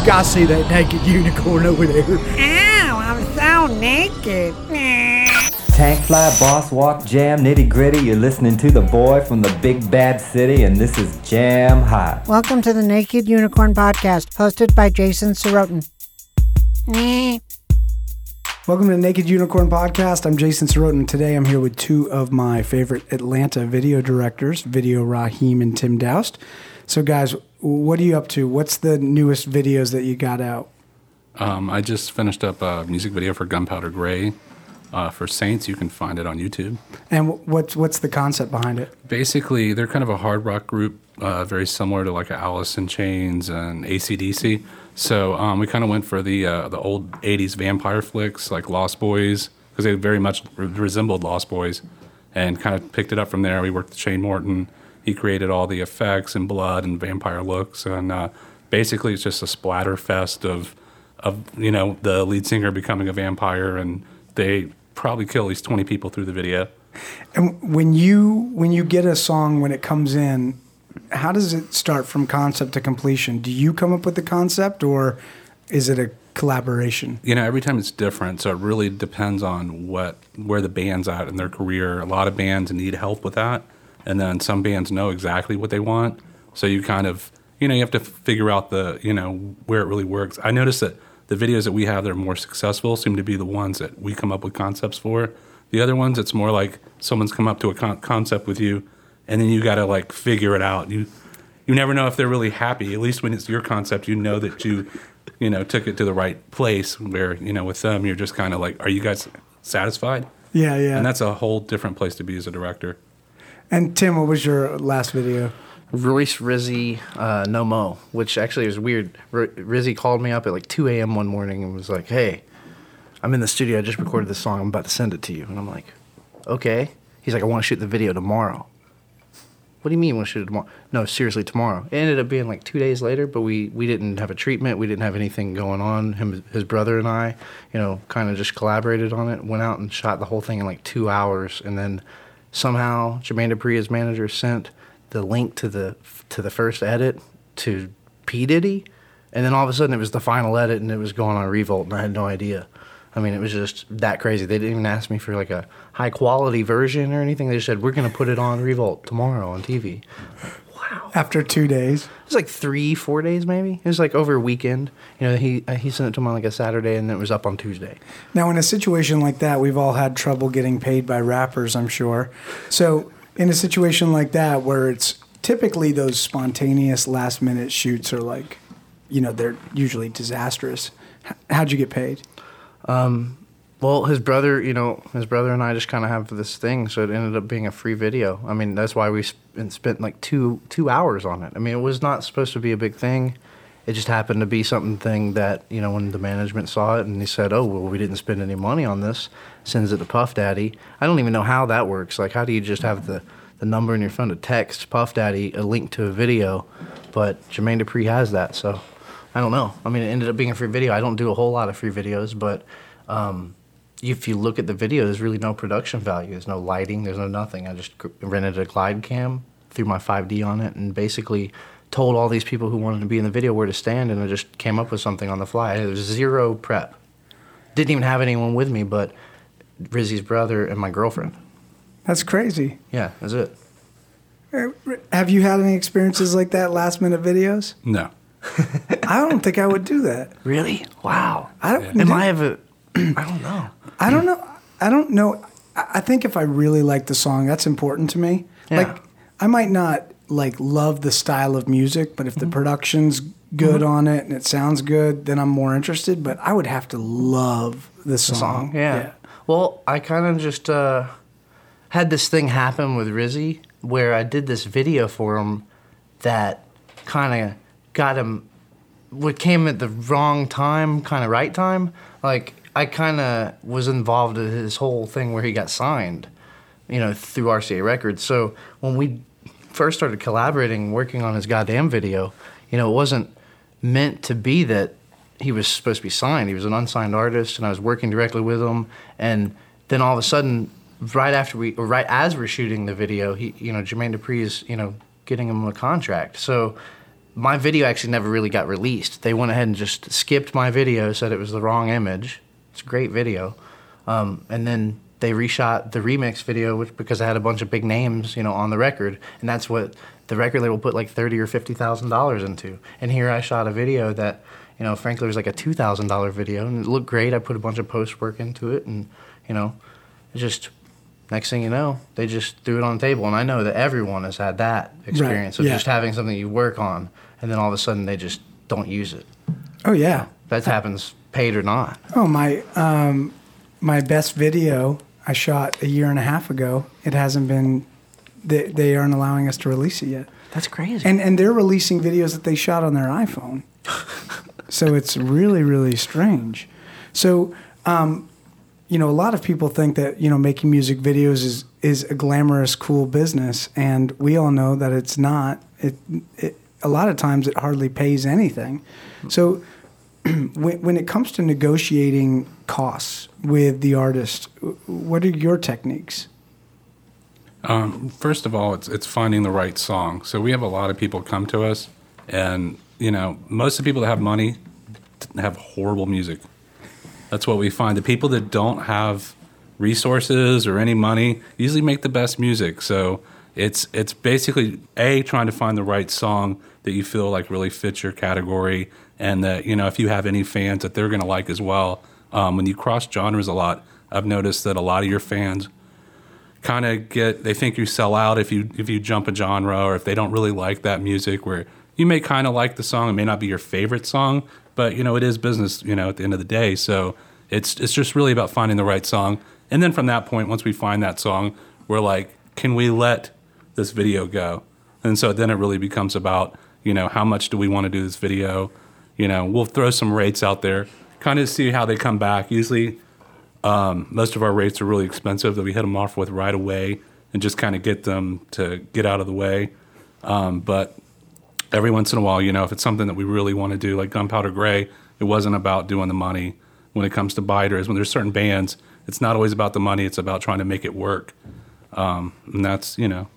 You gotta see that naked unicorn over there. Ow, I'm so naked. Tank fly, boss walk, jam, nitty gritty. You're listening to the boy from the big bad city, and this is Jam Hot. Welcome to the Naked Unicorn Podcast, hosted by Jason Sorotin. Welcome to the Naked Unicorn Podcast. I'm Jason Sorotin. Today I'm here with two of my favorite Atlanta video directors, Video Raheem and Tim Doust. So, guys, what are you up to? What's the newest videos that you got out? Um, I just finished up a music video for Gunpowder Gray uh, for Saints. You can find it on YouTube. And what's what's the concept behind it? Basically, they're kind of a hard rock group, uh, very similar to like Alice in Chains and ACDC. So um, we kind of went for the uh, the old '80s vampire flicks like Lost Boys because they very much re- resembled Lost Boys, and kind of picked it up from there. We worked with Shane Morton. He created all the effects and blood and vampire looks, and uh, basically it's just a splatter fest of of you know the lead singer becoming a vampire, and they probably kill at least 20 people through the video. And when you when you get a song when it comes in, how does it start from concept to completion? Do you come up with the concept, or is it a collaboration? You know, every time it's different, so it really depends on what where the band's at in their career. A lot of bands need help with that, and then some bands know exactly what they want. So you kind of, you know, you have to figure out the, you know, where it really works. I noticed that the videos that we have that are more successful seem to be the ones that we come up with concepts for. The other ones, it's more like someone's come up to a con- concept with you, and then you got to like figure it out. You you never know if they're really happy. At least when it's your concept, you know that you you know took it to the right place. Where you know with them, you're just kind of like, are you guys satisfied? Yeah, yeah. And that's a whole different place to be as a director. And Tim, what was your last video? Royce Rizzy, uh, No Mo, which actually was weird. R- Rizzy called me up at like 2 a.m. one morning and was like, hey, I'm in the studio. I just recorded this song. I'm about to send it to you. And I'm like, okay. He's like, I want to shoot the video tomorrow. What do you mean, want to shoot it tomorrow? No, seriously, tomorrow. It ended up being like two days later, but we, we didn't have a treatment. We didn't have anything going on. Him, his brother and I, you know, kind of just collaborated on it. Went out and shot the whole thing in like two hours, and then somehow Jermaine Dupri, his manager, sent the link to the to the first edit to P Diddy, and then all of a sudden it was the final edit, and it was going on Revolt, and I had no idea. I mean, it was just that crazy. They didn't even ask me for like a high quality version or anything. They just said we're gonna put it on Revolt tomorrow on TV. After two days, It was like three, four days maybe. It was like over a weekend. You know, he uh, he sent it to him on like a Saturday, and then it was up on Tuesday. Now, in a situation like that, we've all had trouble getting paid by rappers, I'm sure. So, in a situation like that, where it's typically those spontaneous last minute shoots are like, you know, they're usually disastrous. How'd you get paid? Well, his brother, you know, his brother and I just kind of have this thing, so it ended up being a free video. I mean, that's why we sp- spent like two two hours on it. I mean, it was not supposed to be a big thing. It just happened to be something that you know when the management saw it and they said, "Oh, well, we didn't spend any money on this." Sends it to Puff Daddy. I don't even know how that works. Like, how do you just have the the number in your phone to text Puff Daddy a link to a video? But Jermaine Dupri has that, so I don't know. I mean, it ended up being a free video. I don't do a whole lot of free videos, but um, if you look at the video, there's really no production value. There's no lighting. There's no nothing. I just rented a glide cam, threw my 5D on it, and basically told all these people who wanted to be in the video where to stand, and I just came up with something on the fly. It was zero prep. Didn't even have anyone with me but Rizzy's brother and my girlfriend. That's crazy. Yeah, that's it. Uh, Have you had any experiences like that, last minute videos? No, I don't think I would do that. Really? Wow. I don't. Am I have a? I don't know. I don't know. I don't know. I I think if I really like the song, that's important to me. Yeah. Like, I might not like love the style of music, but if Mm-hmm. the production's good on it and it sounds good, then I'm more interested. But I would have to love the song. song. Yeah. Well, I kind of just uh, had this thing happen with Rizzy where I did this video for him that kind of got him. What came at the wrong time, kind of right time. Like I kind of was involved in his whole thing where he got signed, you know, through RCA Records. So when we first started collaborating, working on his goddamn video, you know, it wasn't meant to be that he was supposed to be signed. He was an unsigned artist, and I was working directly with him. And then all of a sudden, right after we, or right as we're shooting the video, he, you know, Jermaine Dupri is, you know, getting him a contract. So my video actually never really got released. They went ahead and just skipped my video, said it was the wrong image. It's a great video, um, and then they reshot the remix video, which because I had a bunch of big names, you know, on the record, and that's what the record label put like thirty or fifty thousand dollars into. And here I shot a video that, you know, frankly was like a two thousand dollar video, and it looked great. I put a bunch of post work into it, and you know, it just next thing you know, they just threw it on the table. And I know that everyone has had that experience of yeah. just having something you work on, and then all of a sudden they just don't use it. Oh yeah. That happens, paid or not. Oh my um, my best video I shot a year and a half ago. It hasn't been. They, they aren't allowing us to release it yet. That's crazy. And and they're releasing videos that they shot on their iPhone. so it's really really strange. So um, you know, a lot of people think that you know making music videos is is a glamorous, cool business, and we all know that it's not. It, it a lot of times it hardly pays anything. So when, when it comes to negotiating costs with the artist, what are your techniques? Um, first of all, it's it's finding the right song. So we have a lot of people come to us, and you know, most of the people that have money have horrible music. That's what we find. The people that don't have resources or any money usually make the best music. So it's it's basically a trying to find the right song that you feel like really fits your category, and that you know if you have any fans that they're going to like as well. Um, when you cross genres a lot, I've noticed that a lot of your fans kind of get they think you sell out if you if you jump a genre or if they don't really like that music where you may kind of like the song. It may not be your favorite song but you know it is business you know at the end of the day. So it's it's just really about finding the right song. And then from that point once we find that song we're like can we let this video go? And so then it really becomes about you know how much do we want to do this video you know we'll throw some rates out there kind of see how they come back usually um, most of our rates are really expensive that we hit them off with right away and just kind of get them to get out of the way. Um, but every once in a while, you know, if it's something that we really want to do, like Gunpowder Gray, it wasn't about doing the money. When it comes to biters, when there's certain bands, it's not always about the money. It's about trying to make it work. Um, and that's, you know,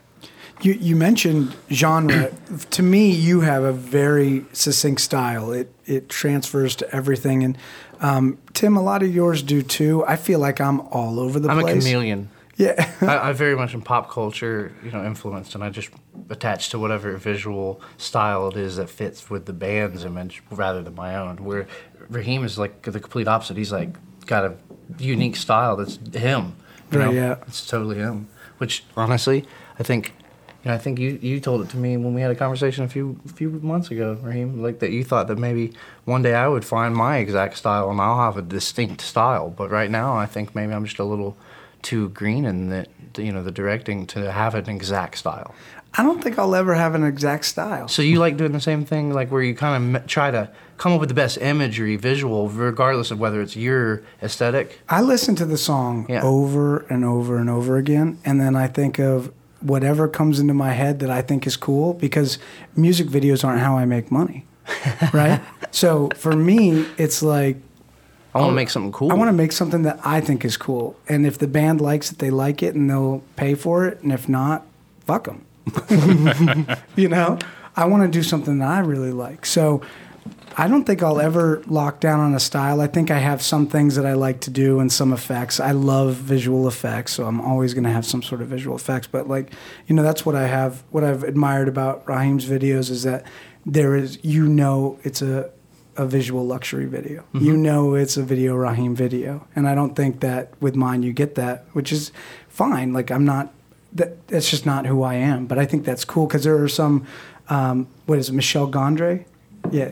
You, you mentioned genre. to me, you have a very succinct style. It it transfers to everything, and um, Tim, a lot of yours do too. I feel like I'm all over the place. I'm a chameleon. Yeah, I, I very much am pop culture, you know, influenced, and I just attach to whatever visual style it is that fits with the band's image rather than my own. Where Raheem is like the complete opposite. He's like got a unique style that's him. you Right, know? yeah. It's totally him. Which honestly, I think. Know, I think you, you told it to me when we had a conversation a few few months ago, Raheem. Like that, you thought that maybe one day I would find my exact style and I'll have a distinct style. But right now, I think maybe I'm just a little too green in that you know the directing to have an exact style. I don't think I'll ever have an exact style. So you like doing the same thing, like where you kind of try to come up with the best imagery, visual, regardless of whether it's your aesthetic. I listen to the song Yeah. over and over and over again, and then I think of whatever comes into my head that I think is cool because music videos aren't how I make money, right? so for me, it's like I want to oh, make something cool. I want to make something that I think is cool, and if the band likes it, they like it, and they'll pay for it, and if not, fuck them. you know, I want to do something that I really like. So I don't think I'll ever lock down on a style. I think I have some things that I like to do and some effects. I love visual effects, so I'm always going to have some sort of visual effects. But like, you know, that's what I have. What I've admired about Raheem's videos is that there is, you know, it's a a visual luxury video. You know, it's a video Raheem video, and I don't think that with mine you get that, which is fine. Like I'm not. That, that's just not who I am. But I think that's cool because there are some. Um, what is it, Michel Gondry? Yeah,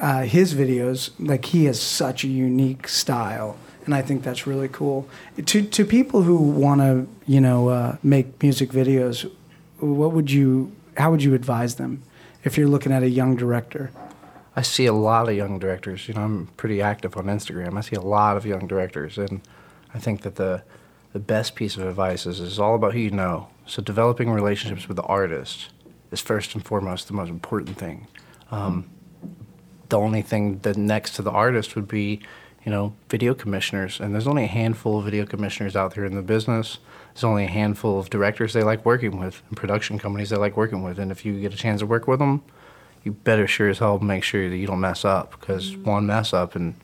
uh, his videos like he has such a unique style, and I think that's really cool. To to people who want to you know uh, make music videos, what would you? How would you advise them if you're looking at a young director? I see a lot of young directors. You know, I'm pretty active on Instagram. I see a lot of young directors, and I think that the the best piece of advice is is all about who you know. So developing relationships with the artist is first and foremost the most important thing. Um, the only thing that next to the artist would be, you know, video commissioners, and there's only a handful of video commissioners out there in the business. There's only a handful of directors they like working with, and production companies they like working with, and if you get a chance to work with them, you better sure as hell make sure that you don't mess up because mm. one mess up and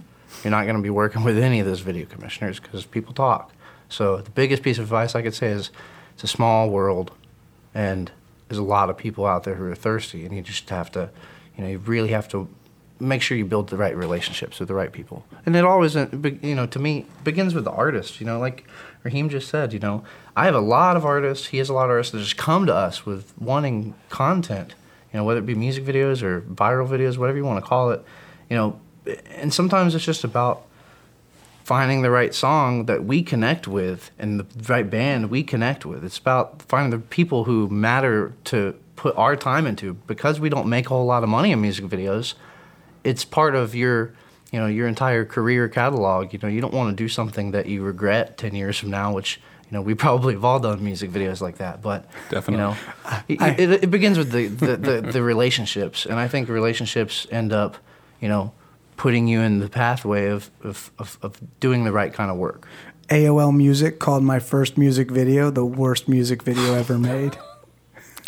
you're not going to be working with any of those video commissioners because people talk. So the biggest piece of advice I could say is it's a small world and there's a lot of people out there who are thirsty and you just have to, you know, you really have to make sure you build the right relationships with the right people. And it always, uh, you know, to me, begins with the artist. You know, like Raheem just said, you know, I have a lot of artists, he has a lot of artists that just come to us with wanting content, you know, whether it be music videos or viral videos, whatever you want to call it, you know, and sometimes it's just about finding the right song that we connect with and the right band we connect with. It's about finding the people who matter to put our time into because we don't make a whole lot of money in music videos. It's part of your you know your entire career catalog. You know you don't want to do something that you regret ten years from now, which you know we probably have all done music videos like that. But Definitely. you know it, it, it begins with the, the, the, the relationships, and I think relationships end up you know putting you in the pathway of, of, of, of doing the right kind of work. AOL Music called my first music video the worst music video ever made.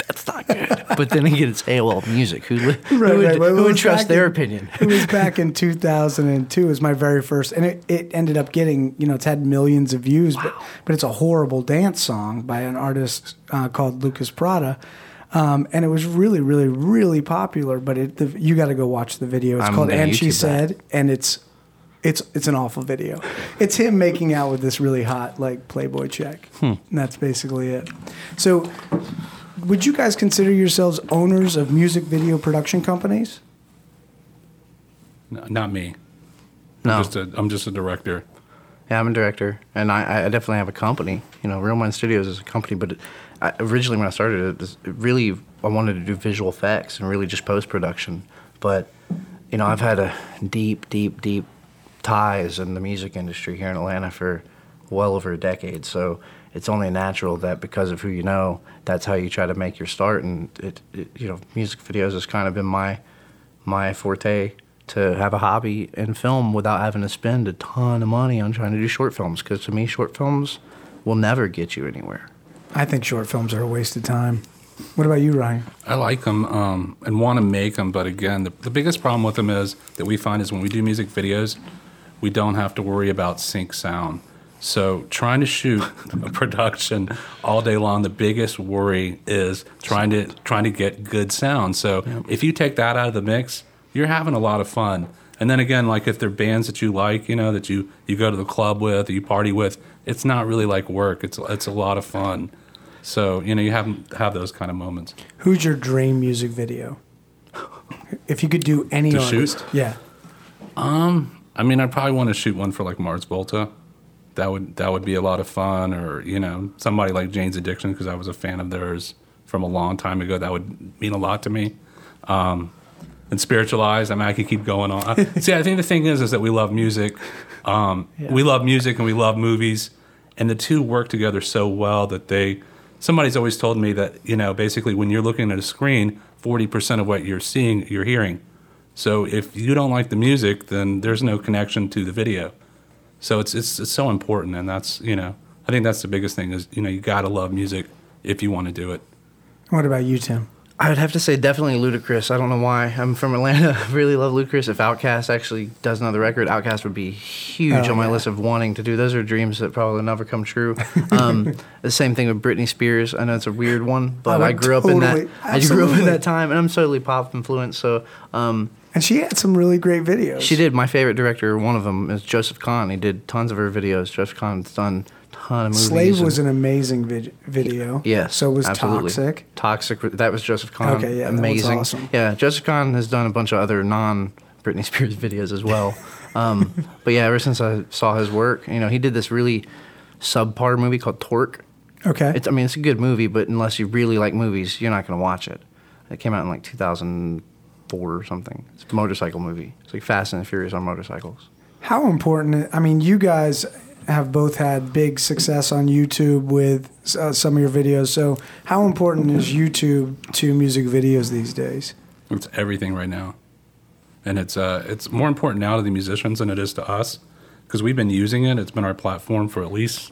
That's not good. but then again, it's AOL Music. Who, li- who would, right. Well, who would trust their in- opinion? It was back in 2002. It was my very first, and it, it ended up getting, you know, it's had millions of views, but, but it's a horrible dance song by an artist uh, called Lucas Prada. Um, and it was really, really, really popular. But it, the, you got to go watch the video. It's I'm called gonna "And She YouTube that. Said," and it's it's it's an awful video. It's him making out with this really hot like Playboy chick. Hmm. And that's basically it. So, would you guys consider yourselves owners of music video production companies? N- Not me. No. I'm just a, I'm just a director. Yeah, I'm a director, and I, I definitely have a company. You know, Real Mind Studios is a company, but it, I, originally when I started it, this- it really I wanted to do visual effects and really just post production. But you know, I've had a deep, deep, deep ties in the music industry here in Atlanta for well over a decade. So it's only natural that because of who you know, that's how you try to make your start. And it, it you know, music videos has kind of been my my forte to have a hobby and film without having to spend a ton of money on trying to do short films. Because to me, short films will never get you anywhere. I think short films are a waste of time. What about you, Ryan? I like them um, and want to make them, but again, the, the biggest problem with them is that we find is when we do music videos, we don't have to worry about sync sound. So trying to shoot a production all day long, the biggest worry is trying to trying to get good sound. So if you take that out of the mix, you're having a lot of fun. And then again, like if they're bands that you like, you know, that you you go to the club with, you party with, it's not really like work. It's it's a lot of fun. So you know, you have have those kind of moments. Who's your dream music video? If you could do any To artist, shoot? yeah. Um, I mean, I'd probably want to shoot one for like Mars Volta. That would that would be a lot of fun, or you know, somebody like Jane's Addiction because I was a fan of theirs from a long time ago. That would mean a lot to me. Um, and spiritualized. I mean, I could keep going on. See, I think the thing is, is that we love music. Um, We love music and we love movies, and the two work together so well that they. Somebody's always told me that you know, basically, when you're looking at a screen, forty percent of what you're seeing, you're hearing. So if you don't like the music, then there's no connection to the video. So it's it's, it's so important, and that's you know I think that's the biggest thing is you know you got to love music if you want to do it. What about you, Tim? I would have to say definitely Ludacris. I don't know why. I'm from Atlanta. I really love Ludacris. If Outkast actually does another record, Outkast would be huge Oh, on my yeah. list of wanting to do. Those are dreams that probably never come true. Um, the same thing with Britney Spears. I know it's a weird one, but Oh, I grew up in totally. that. I grew up in that time, and I'm totally pop influenced. So um, And she had some really great videos. she did. My favorite director, one of them, is Joseph Kahn. He did tons of her videos. Joseph Kahn's done a ton of movies. Slave was an amazing vid- video. Yeah. So was absolutely. Toxic. Toxic. That was Joseph Kahn. Okay, yeah, amazing. awesome. Yeah, Joseph Kahn has done a bunch of other non Britney Spears videos as well. um, but yeah, ever since I saw his work, you know, he did this really subpar movie called Torque. Okay. It's, I mean, it's a good movie, but unless you really like movies, you're not going to watch it. It came out in like 2004 or something. It's a motorcycle movie. It's like Fast and the Furious on motorcycles. How important? I mean, you guys have both had big success on YouTube with uh, some of your videos. So, how important is YouTube to music videos these days? It's everything right now, and it's uh it's more important now to the musicians than it is to us because we've been using it. It's been our platform for at least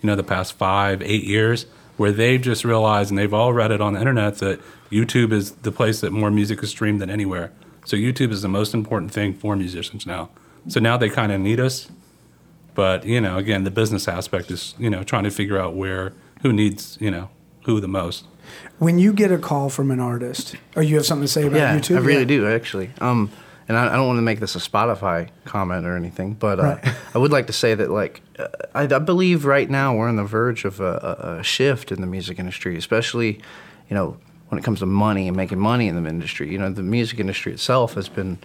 you know the past five eight years. Where they've just realized and they've all read it on the internet that YouTube is the place that more music is streamed than anywhere. So YouTube is the most important thing for musicians now. So now they kind of need us. But, you know, again, the business aspect is, you know, trying to figure out where, who needs, you know, who the most. When you get a call from an artist, or you have something to say about yeah, YouTube? I really Yeah. do actually. Um, and I, I don't want to make this a Spotify comment or anything, but uh, Right. I would like to say that like uh, I, I believe right now we're on the verge of a, a, shift in the music industry, especially you know when it comes to money and making money in the industry. You know, the music industry itself has been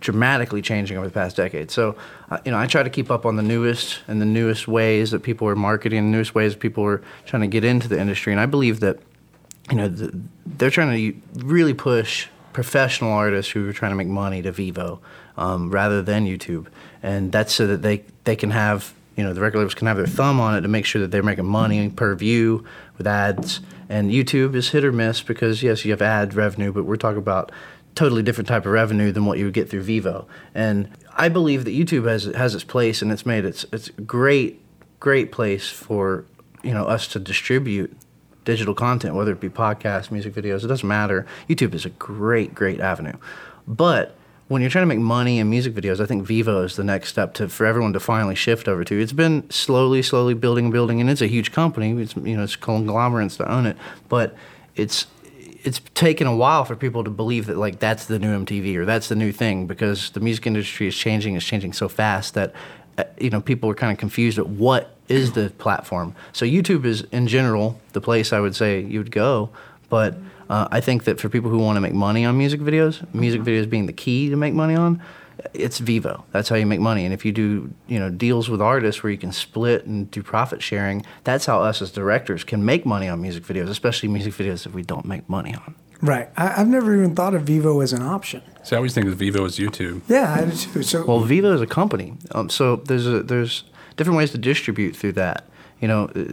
dramatically changing over the past decade. So, uh, you know, I try to keep up on the newest and the newest ways that people are marketing, the newest ways people are trying to get into the industry, and I believe that you know, the, they're trying to really push professional artists who are trying to make money to Vevo um, rather than YouTube, and that's so that they they can have you know the record labels can have their thumb on it to make sure that they're making money per view with ads. And YouTube is hit or miss because yes, you have ad revenue, but we're talking about totally different type of revenue than what you would get through Vevo. And I believe that YouTube has has its place, and it's made its it's great great place for you know us to distribute digital content, whether it be podcasts, music videos, it doesn't matter. YouTube is a great, great avenue. But when you're trying to make money in music videos, I think Vevo is the next step to for everyone to finally shift over to. It's been slowly, slowly building and building, and it's a huge company. It's you know it's conglomerates to own it, but it's it's taken a while for people to believe that like that's the new MTV or that's the new thing because the music industry is changing. It's changing so fast that you know people are kind of confused at what is the platform. So YouTube is in general the place I would say you would go, but uh, I think that for people who want to make money on music videos, music videos being the key to make money on, it's Vevo. That's how you make money. And if you do, you know, deals with artists where you can split and do profit sharing, that's how us as directors can make money on music videos, especially music videos that we don't make money on. Right. I, I've never even thought of Vevo as an option. So I always think of Vevo as YouTube. Yeah, I do too. So, Well, Vevo is a company, um, so there's a, there's different ways to distribute through that. You know, uh,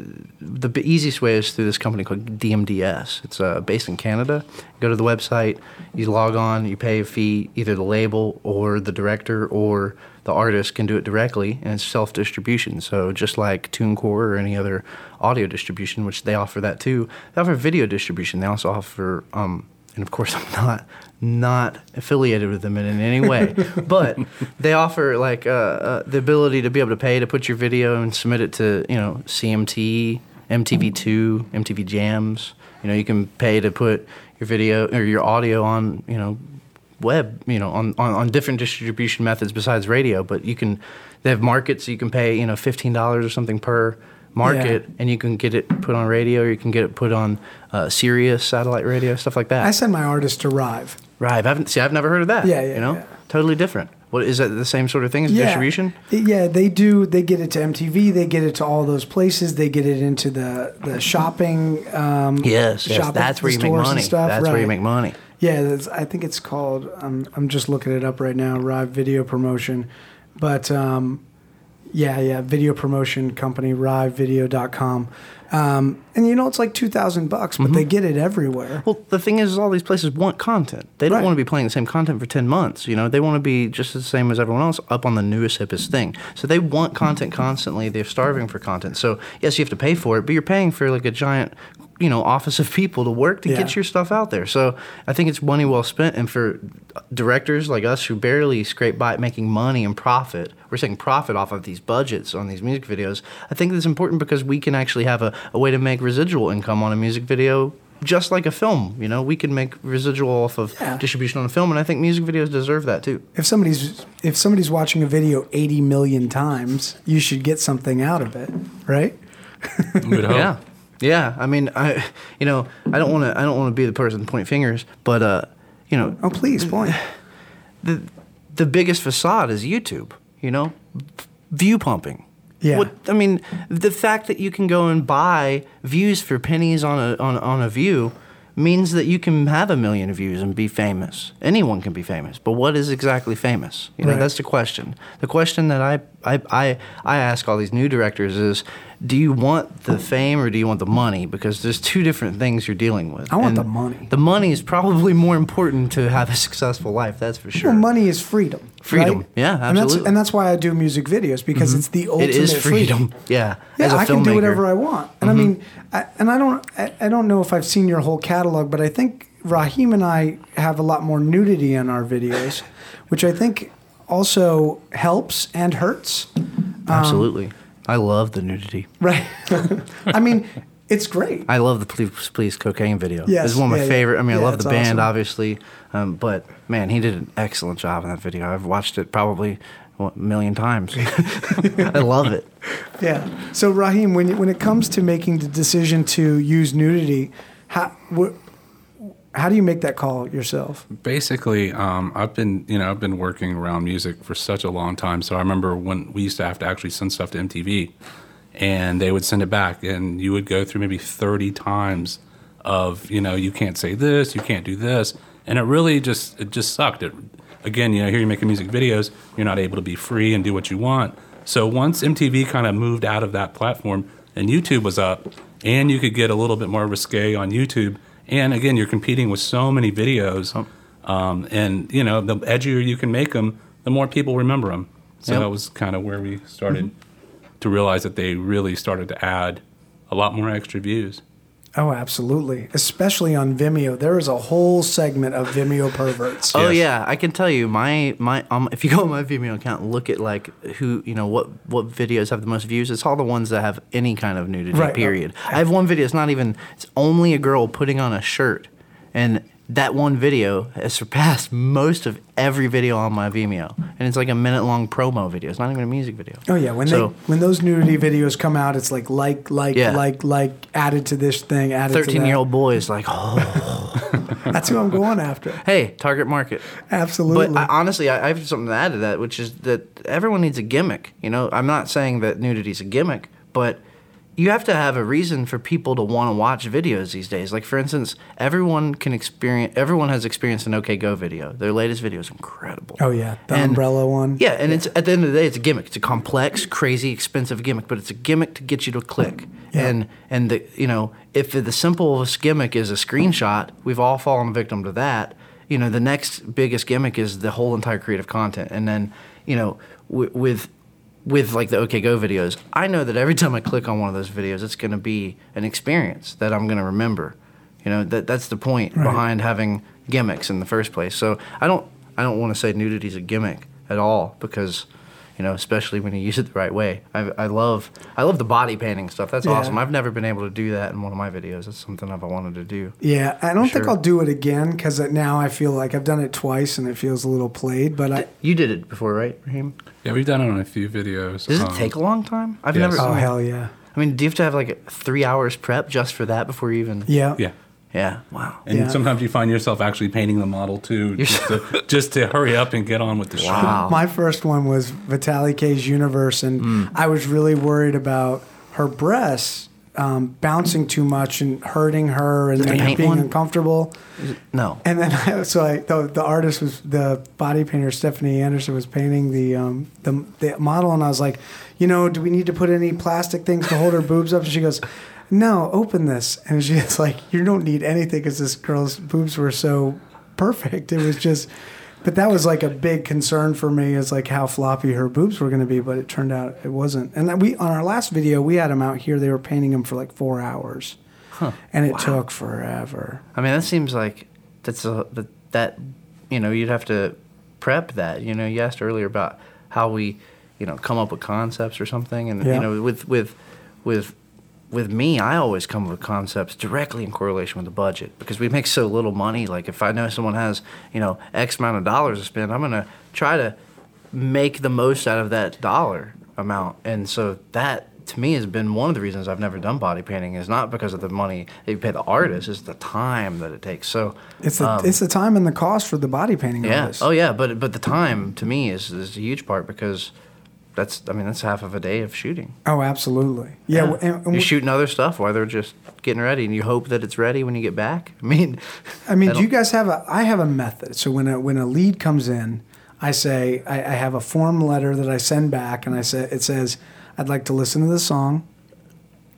the easiest way is through this company called DMDS. It's uh, based in Canada. Go to the website, you log on, you pay a fee. Either the label or the director or the artist can do it directly, and it's self distribution. So just like TuneCore or any other audio distribution, which they offer that too, they offer video distribution. They also offer um, and of course I'm not not affiliated with them in, in any way, but they offer like uh, uh, the ability to be able to pay to put your video and submit it to you know CMT, MTV2, MTV Jams. You know you can pay to put your video or your audio on you know web you know on, on, on different distribution methods besides radio but you can they have markets you can pay you know $15 or something per market Yeah. and you can get it put on radio or you can get it put on uh, Sirius satellite radio stuff like that I send my artist to Rive. Right I haven't see I've never heard of that Yeah, yeah, you know yeah. totally different what is that the same sort of thing as distribution Yeah, they do. They get it to MTV. They get it to all those places. They get it into the the shopping. Um, yes, yes that's where you make money Stuff. that's where you make money Yeah, that's, I think it's called. Um, I'm just looking it up right now. Rive Video Promotion, but um, yeah, yeah, video promotion company, RiveVideo.com. Um, and you know, it's like two thousand bucks, but they Mm-hmm. get it everywhere. Well, the thing is, is all these places want content. They don't Right. want to be playing the same content for 10 months. You know, they want to be just the same as everyone else up on the newest, hippest thing. So they want content constantly. They're starving for content. So, yes, you have to pay for it, but you're paying for like a giant, you know, office of people to work to Yeah. get your stuff out there. So I think it's money well spent. And for directors like us who barely scrape by making money and profit, we're taking profit off of these budgets on these music videos. I think it's important because we can actually have a, a way to make residual income on a music video just like a film. You know, we can make residual off of Yeah. distribution on a film, and I think music videos deserve that too. If somebody's if somebody's watching a video 80 million times, you should get something out of it, right? Would hope. Yeah, yeah. I mean, I, you know, I don't want to, I don't want to be the person to point fingers, but uh, you know, Oh, please point. the the biggest facade is YouTube. You know, view pumping. Yeah. What, I mean, the fact that you can go and buy views for pennies on a on, on a view means that you can have a million views and be famous. Anyone can be famous, but what is exactly famous? You know, Right. that's the question. The question that I I, I I ask all these new directors is, do you want the fame or do you want the money? Because there's two different things you're dealing with. I want And the money. The money is probably more important to have a successful life. That's for sure. Well, money is freedom. Freedom. right? Yeah, And that's, absolutely. and that's why I do music videos because it's the ultimate it is freedom. Yeah. Yeah, a I can do. Mm-hmm. whatever I want, and I mean, I, and I don't, I, I don't know if I've seen your whole catalog, but I think Raheem and I have a lot more nudity in our videos, which I think also helps and hurts. Absolutely. I love the nudity. Right? I mean, it's great. I love the Please Please Cocaine video. Yes, it's one of my yeah, yeah. favorite. I mean, I love the band, awesome. obviously, um, but man, he did an excellent job in that video. I've watched it probably a million times. I love it. Yeah. So Raheem, when you- when it comes to making the decision to use nudity, how wh- how do you make that call yourself? Basically, um, I've been you know I've been working around music for such a long time. So I remember when we used to have to actually send stuff to MTV, and they would send it back, and you would go through maybe thirty times of you know you can't say this, you can't do this, and it really just it just sucked. It, again, you know, here you're making music videos, you're not able to be free and do what you want. So once MTV kind of moved out of that platform and YouTube was up, and you could get a little bit more risque on YouTube, and again, you're competing with so many videos, um, and you know, the edgier you can make them, the more people remember them. So Yep. that was kind of where we started to realize that they really started to add a lot more extra views. Oh, absolutely. Especially on Vimeo, there is a whole segment of Vimeo perverts. Oh Yes. yeah, I can tell you my my um if you go on my Vimeo account and look at like who you know what what videos have the most views, it's all the ones that have any kind of nudity. Right. Period. I have one video. It's not even. It's only a girl putting on a shirt, and that one video has surpassed most of every video on my Vimeo, and it's like a minute long promo video. It's not even a music video. Oh yeah, when so they when those nudity videos come out, it's like like like Yeah. like like added to this thing, added to thirteen that. year old boy is like, oh, That's who I'm going after. hey, target market. Absolutely. But I, honestly, I, I have something to add to that, which is that everyone needs a gimmick. You know, I'm not saying that nudity is a gimmick, but you have to have a reason for people to want to watch videos these days. Like, for instance, everyone can experience. Everyone has experienced an OK Go video. Their latest video is incredible. oh yeah, the And- umbrella one. Yeah, and it's at the end of the day, it's a gimmick. It's a complex, crazy, expensive gimmick, but it's a gimmick to get you to click. Yeah. And and the you know if the simplest gimmick is a screenshot, we've all fallen victim to that. You know, the next biggest gimmick is the whole entire creative content, and then you know w- with with like the OK Go videos, I know that every time I click on one of those videos, it's going to be an experience that I'm going to remember. You know, that that's the point Right. behind having gimmicks in the first place. So I don't I don't want to say nudity is a gimmick at all because you know, especially when you use it the right way. I, I love I love the body painting stuff. That's Yeah. awesome. I've never been able to do that in one of my videos. That's something I've wanted to do. Yeah, I don't think I'll do it again because now I feel like I've done it twice and it feels a little played. But I You did it before, right, Raheem? Yeah, we've done it on a few videos. Does it Um, take a long time? I've yes. never. oh hell yeah, I mean, do you have to have like three hours prep just for that before you even? yeah, Yeah. Yeah. Wow. And Yeah. sometimes you find yourself actually painting the model too, just to, just to hurry up and get on with the show. Wow. My first one was Vitaly K's Universe, and Mm. I was really worried about her breasts um, bouncing too much and hurting her and, the and being one? uncomfortable. No. And then I, so I the, the artist was the body painter Stephanie Anderson was painting the um the the model and I was like, you know, do we need to put any plastic things to hold her boobs up? And she goes, no, open this. And she's like, you don't need anything because this girl's boobs were so perfect. It was just. But that was like a big concern for me, is like how floppy her boobs were going to be. But it turned out it wasn't. And we on our last video, we had them out here. They were painting them for like four hours, Huh. and it took forever. I mean, that seems like that's a that, that you know you'd have to prep that. You know, you asked earlier about how we you know come up with concepts or something, and Yeah. you know with with with with me, I always come up with concepts directly in correlation with the budget because we make so little money. Like if I know someone has you know X amount of dollars to spend, I'm gonna try to make the most out of that dollar amount, and so that. To me, has been one of the reasons I've never done body painting. Is not because of the money that you pay the artist; it's the time that it takes. So, It's the um, it's the time and the cost for the body painting yeah. artist. Oh yeah, but but the time to me is is a huge part because that's I mean that's half of a day of shooting. Oh, absolutely. Yeah, w- and, and You're shooting other stuff while they're just getting ready, and you hope that it's ready when you get back. I mean, I mean, do you guys have a? I have a method. So when a when a lead comes in, I say I, I have a form letter that I send back, and I say it says I'd like to listen to the song.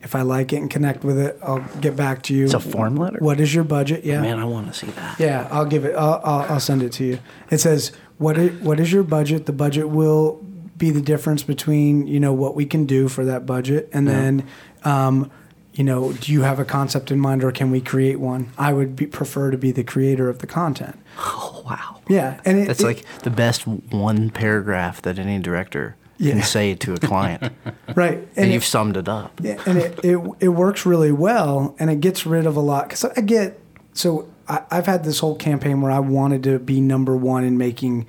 If I like it and connect with it, I'll get back to you. It's a form letter? What is your budget? Yeah. Man, I want to see that. Yeah, I'll give it. I'll, I'll, I'll send it to you. It says what is, what is your budget? The budget will be the difference between you know what we can do for that budget, and then um, you know do you have a concept in mind, or can we create one? I would be, prefer to be the creator of the content. Oh, wow. Yeah, and it, That's it- like the best one paragraph that any director Yeah. can say to a client. right, and and you've summed it up. Yeah, and it, it it works really well, and it gets rid of a lot. Because I get so I, I've had this whole campaign where I wanted to be number one in making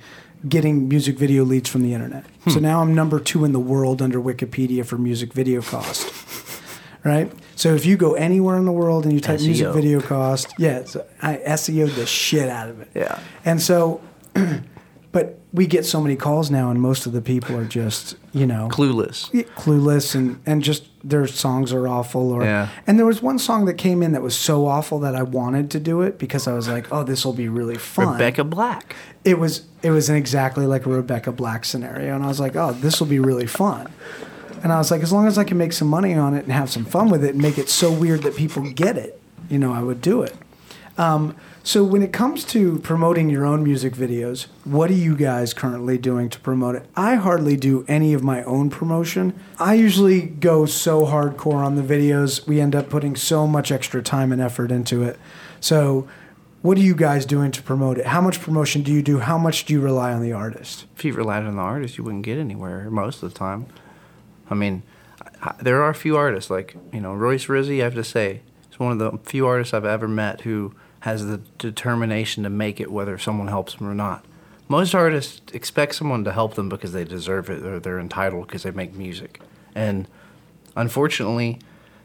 getting music video leads from the internet. So hmm. now I'm number two in the world under Wikipedia for music video cost. right. So if you go anywhere in the world and you type music video cost, yeah, so I SEO'd the shit out of it. Yeah. And so. But we get so many calls now, and most of the people are just, you know, Clueless. clueless and and just their songs are awful or Yeah. and there was one song that came in that was so awful that I wanted to do it because I was like oh this will be really fun Rebecca Black. it was it was an exactly like a Rebecca Black scenario and I was like oh this will be really fun and I was like as long as I can make some money on it and have some fun with it and make it so weird that people get it you know I would do it um, so when it comes to promoting your own music videos, what are you guys currently doing to promote it? I hardly do any of my own promotion. I usually go so hardcore on the videos, we end up putting so much extra time and effort into it. So what are you guys doing to promote it? How much promotion do you do? How much do you rely on the artist? If you relied on the artist, you wouldn't get anywhere most of the time. I mean, I, there are a few artists like you know Royce Rizzy. I have to say, he's one of the few artists I've ever met who has the determination to make it whether someone helps them or not. Most artists expect someone to help them because they deserve it or they're entitled because they make music, and unfortunately,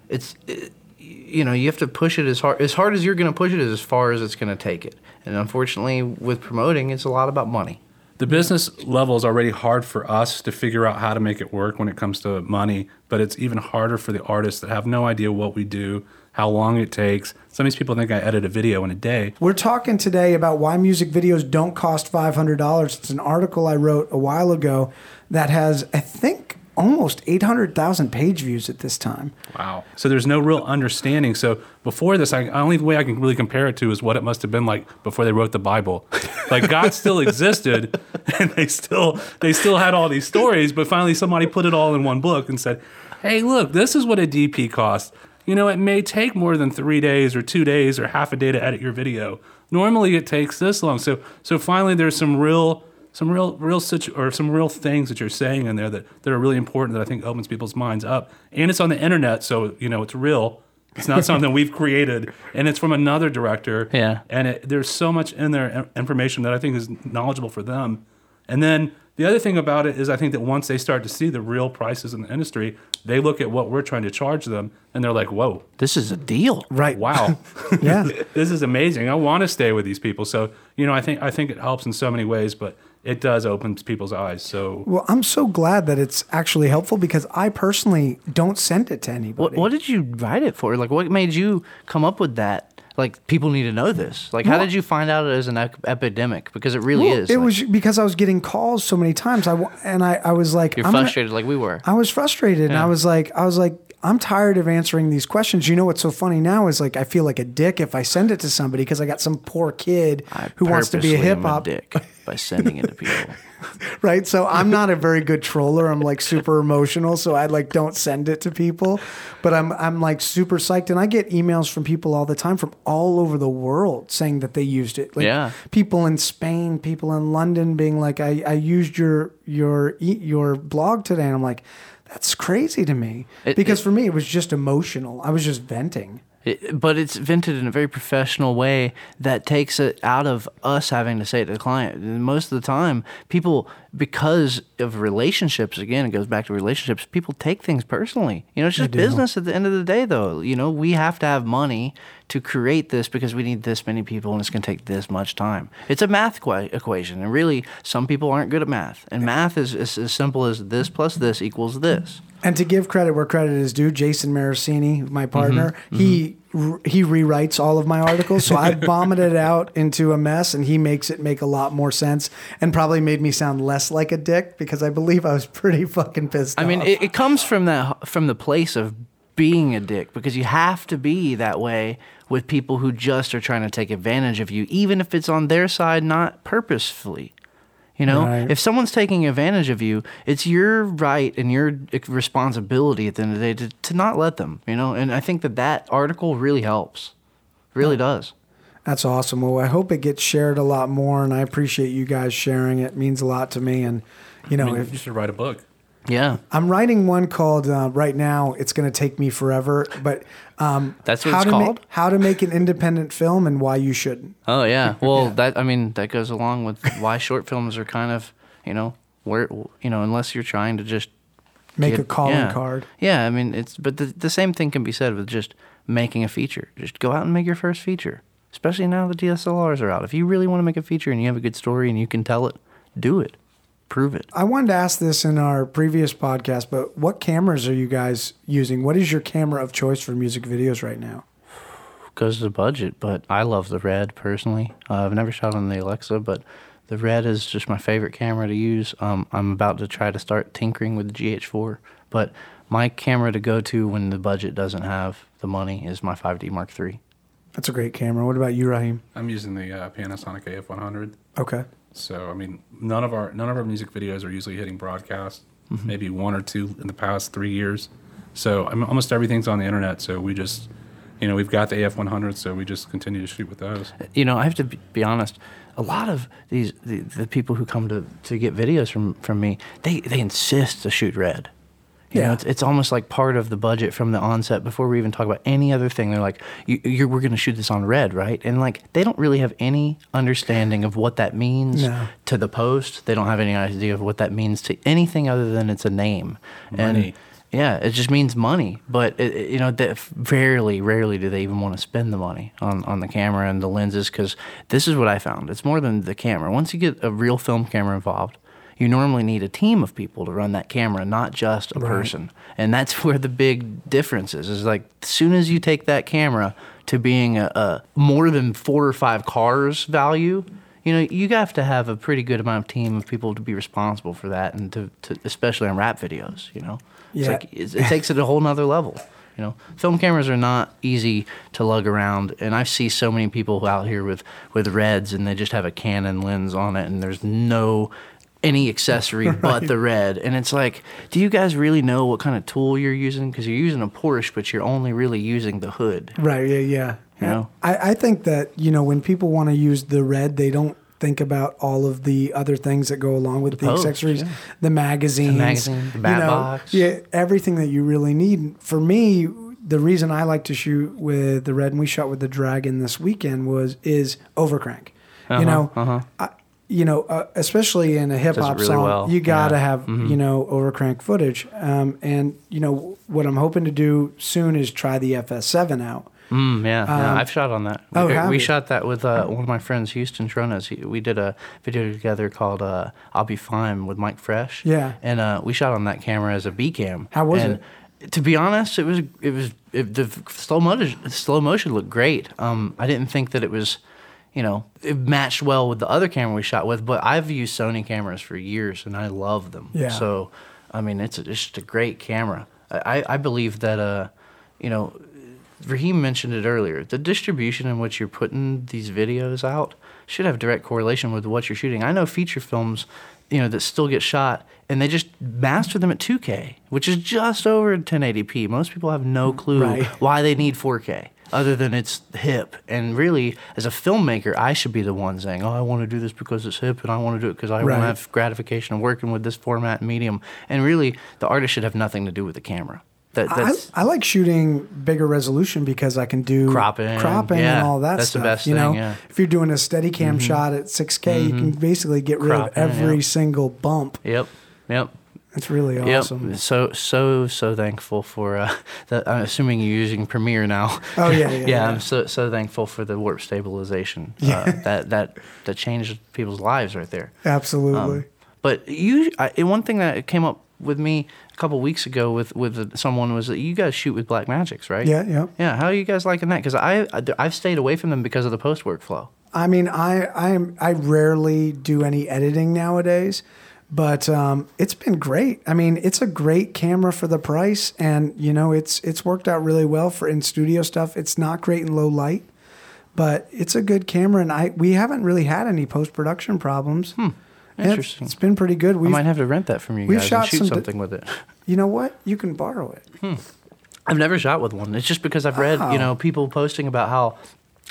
it's it, you know you have to push it as hard as hard as you're going to push it is as far as it's going to take it. And unfortunately, with promoting, it's a lot about money. The business level is already hard for us to figure out how to make it work when it comes to money, but it's even harder for the artists that have no idea what we do, how long it takes. Some of these people think I edit a video in a day. We're talking today about why music videos don't cost $500. It's an article I wrote a while ago that has, I think, almost 800,000 page views at this time. Wow. So there's no real understanding. So before this, I, the only way I can really compare it to is what it must have been like before they wrote the Bible. Like God still existed, and they still they still had all these stories, but finally somebody put it all in one book and said, "Hey, look, this is what a DP costs." You know, it may take more than three days or two days or half a day to edit your video. Normally, it takes this long. So, so finally, there's some real some real real situ- or some real things that you're saying in there that, that are really important that I think opens people's minds up. And it's on the internet, so you know it's real. It's not something we've created, and it's from another director. Yeah. And it, there's so much in there information that I think is knowledgeable for them. And then the other thing about it is I think that once they start to see the real prices in the industry, they look at what we're trying to charge them, and they're like, "Whoa, This is a deal. Right. wow." Yeah. this is amazing. I want to stay with these people. So you know, I think I think it helps in so many ways, but it does open people's eyes. So Well, I'm so glad that it's actually helpful because I personally don't send it to anybody. What, what did you write it for? Like, what made you come up with that? Like, people need to know this. Like, how Well- did you find out it as an ep- epidemic? Because it really Well, is. It Like, was because I was getting calls so many times. I and I, I was like, You're I'm gonna- frustrated, like we were. I was frustrated, and I was like, I was like, I'm tired of answering these questions. You know what's so funny now is like I feel like a dick if I send it to somebody because I got some poor kid I who wants to be a hip hop dick by sending it to people. right? So I'm not a very good troller. I'm like super emotional, so I like don't send it to people. But I'm I'm like super psyched, and I get emails from people all the time from all over the world saying that they used it. Like Yeah. people in Spain, people in London, being like, I, I used your your your blog today, and I'm like, that's crazy to me It- because it- for me it was just emotional. I was just venting. It, but it's vented in a very professional way that takes it out of us having to say it to the client. And most of the time, people, because of relationships, again, it goes back to relationships, people take things personally. You know, it's just business at the end of the day, though. You know, we have to have money to create this because we need this many people and it's going to take this much time. It's a math qu- equation. And really, some people aren't good at math. And math is, is as simple as this plus this equals this. And to give credit where credit is due, Jason Marasini, my partner, Mm-hmm. he r he rewrites all of my articles. So I vomit it out into a mess, and he makes it make a lot more sense, and probably made me sound less like a dick because I believe I was pretty fucking pissed. Off. I mean, it, it comes from that from the place of being a dick because you have to be that way with people who just are trying to take advantage of you, even if it's on their side, not purposefully. You know, Right. if someone's taking advantage of you, it's your right and your responsibility at the end of the day to, to not let them. You know, and I think that that article really helps, really does. That's awesome. Well, I hope it gets shared a lot more, and I appreciate you guys sharing it. it means a lot to me. And you know, I mean, if you should write a book. Yeah, I'm writing one called uh, right now. It's going to take me forever, but um, That's what how it's to called? Make, how to make an independent film and why you shouldn't. Oh yeah. Well, that I mean that goes along with why short films are kind of you know where you know unless you're trying to just Make get- a calling yeah. card. Yeah, I mean it's but the the same thing can be said with just making a feature. Just go out and make your first feature. Especially now the DSLRs are out. If you really want to make a feature and you have a good story and you can tell it, do it. Prove it. I wanted to ask this in our previous podcast, but what cameras are you guys using? What is your camera of choice for music videos right now? goes to the budget, but I love the Red personally. Uh, I've never shot on the Alexa, but the Red is just my favorite camera to use. Um, I'm about to try to start tinkering with the GH4, but my camera to go to when the budget doesn't have the money is my 5D Mark III. That's a great camera. What about you, Raheem? I'm using the uh, Panasonic AF100. Okay. So I mean, none of our none of our music videos are usually hitting broadcast. Mm-hmm. Maybe one or two in the past three years. So I mean, almost everything's on the internet. So we just, you know, we've got the AF100. So we just continue to shoot with those. Uh, you know, I have to be be honest. A lot of these the, the people who come to, to get videos from, from me, they, they insist to shoot red. You know, Yeah. it's, it's almost like part of the budget from the onset before we even talk about any other thing. They're like, you, you're, we're going to shoot this on red, right? And like, they don't really have any understanding of what that means No. to the post. They don't have any idea of what that means to anything other than it's a name. Money. And yeah, it just means money. But it, it- you know, that rarely, rarely do they even want to spend the money on, on the camera and the lenses. Because this is what I found: it's more than the camera. Once you get a real film camera involved, you normally need a team of people to run that camera, not just a person. And that's where the big difference is. Is like as soon as you take that camera to being a, a more than four or five cars value. You know, you have to have a pretty good amount of team of people to be responsible for that, and to, to especially on rap videos. You know, it's Yeah. like it takes it a whole nother level. You know, film cameras are not easy to lug around, and I see so many people out here with with reds, and they just have a Canon lens on it, and there's no any accessory but the red, and it's like, do you guys really know what kind of tool you're using? Because you're using a Porsche, but you're only really using the hood. Right. Yeah. Yeah. You know? I, I think that you know when people want to use the red, they don't think about all of the other things that go along with the, post, accessories, yeah. the magazines, magazine, the bat you know, box. yeah, everything that you really need. For me, the reason I like to shoot with the red, and we shot with the Dragon this weekend, was is overcrank. You know, uh-huh. I, you know, uh, especially in a hip hop really song, well, you gotta yeah. Mm-hmm. have you know overcrank footage. Um, and you know what I'm hoping to do soon is try the FS7 out. Mm, yeah, yeah, Um, I've shot on that. oh, we, have we shot that with uh, one of my friends, Houston Tronas. He, we did a video together called uh, "I'll Be Fine" with Mike Fresh. Yeah. and uh, we shot on that camera as a B cam. How was And To be honest, it was it was it, the slow motion slow motion looked great. Um, I didn't think that it was. You know, it matched well with the other camera we shot with, but I've used Sony cameras for years and I love them. Yeah. So, I mean, it's, it's just a great camera. I, I believe that, uh, you know, Raheem mentioned it earlier. The distribution in which you're putting these videos out should have direct correlation with what you're shooting. I know feature films, you know, that still get shot and they just master them at 2K, which is just over 1080p. Most people have no clue Right. why they need 4K other than it's hip. And really, as a filmmaker, I should be the one saying, "Oh, I want to do this because it's hip, and I want to do it because I Right. want to have gratification of working with this format and medium." And really, the artist should have nothing to do with the camera. That, I, that's I like shooting bigger resolution because I can do Cropping, cropping yeah, and all that that's the stuff. best you know, thing, yeah. Mm-hmm. if you're doing a steady cam shot at 6K, you can basically get rid Cropping, of every yep. single bump. Yep. Yep. It's really awesome. Yep. So so so thankful for uh, that. I'm assuming you're using Premiere now. Oh, yeah, yeah, yeah. I'm so so thankful for the warp stabilization. Uh, that that that changed people's lives right there. Absolutely. Um, but you, I, one thing that came up with me a couple weeks ago with with someone was that you guys shoot with Black Magics, right? Yeah, yeah. Yeah. How are you guys liking that? Because I I- I've stayed away from them because of the post workflow. I mean, I I am I rarely do any editing nowadays, but um, it's been great. I mean, it's a great camera for the price, and you know, it's it's worked out really well for in studio stuff. It's not great in low light, but it's a good camera, and I we haven't really had any post production problems. Hmm. Interesting. It's been pretty good. We've, might have to rent that from you guys shot and shoot something with it. you know what? You can borrow it. I've never shot with one. It's just because I've read, Oh. you know, people posting about how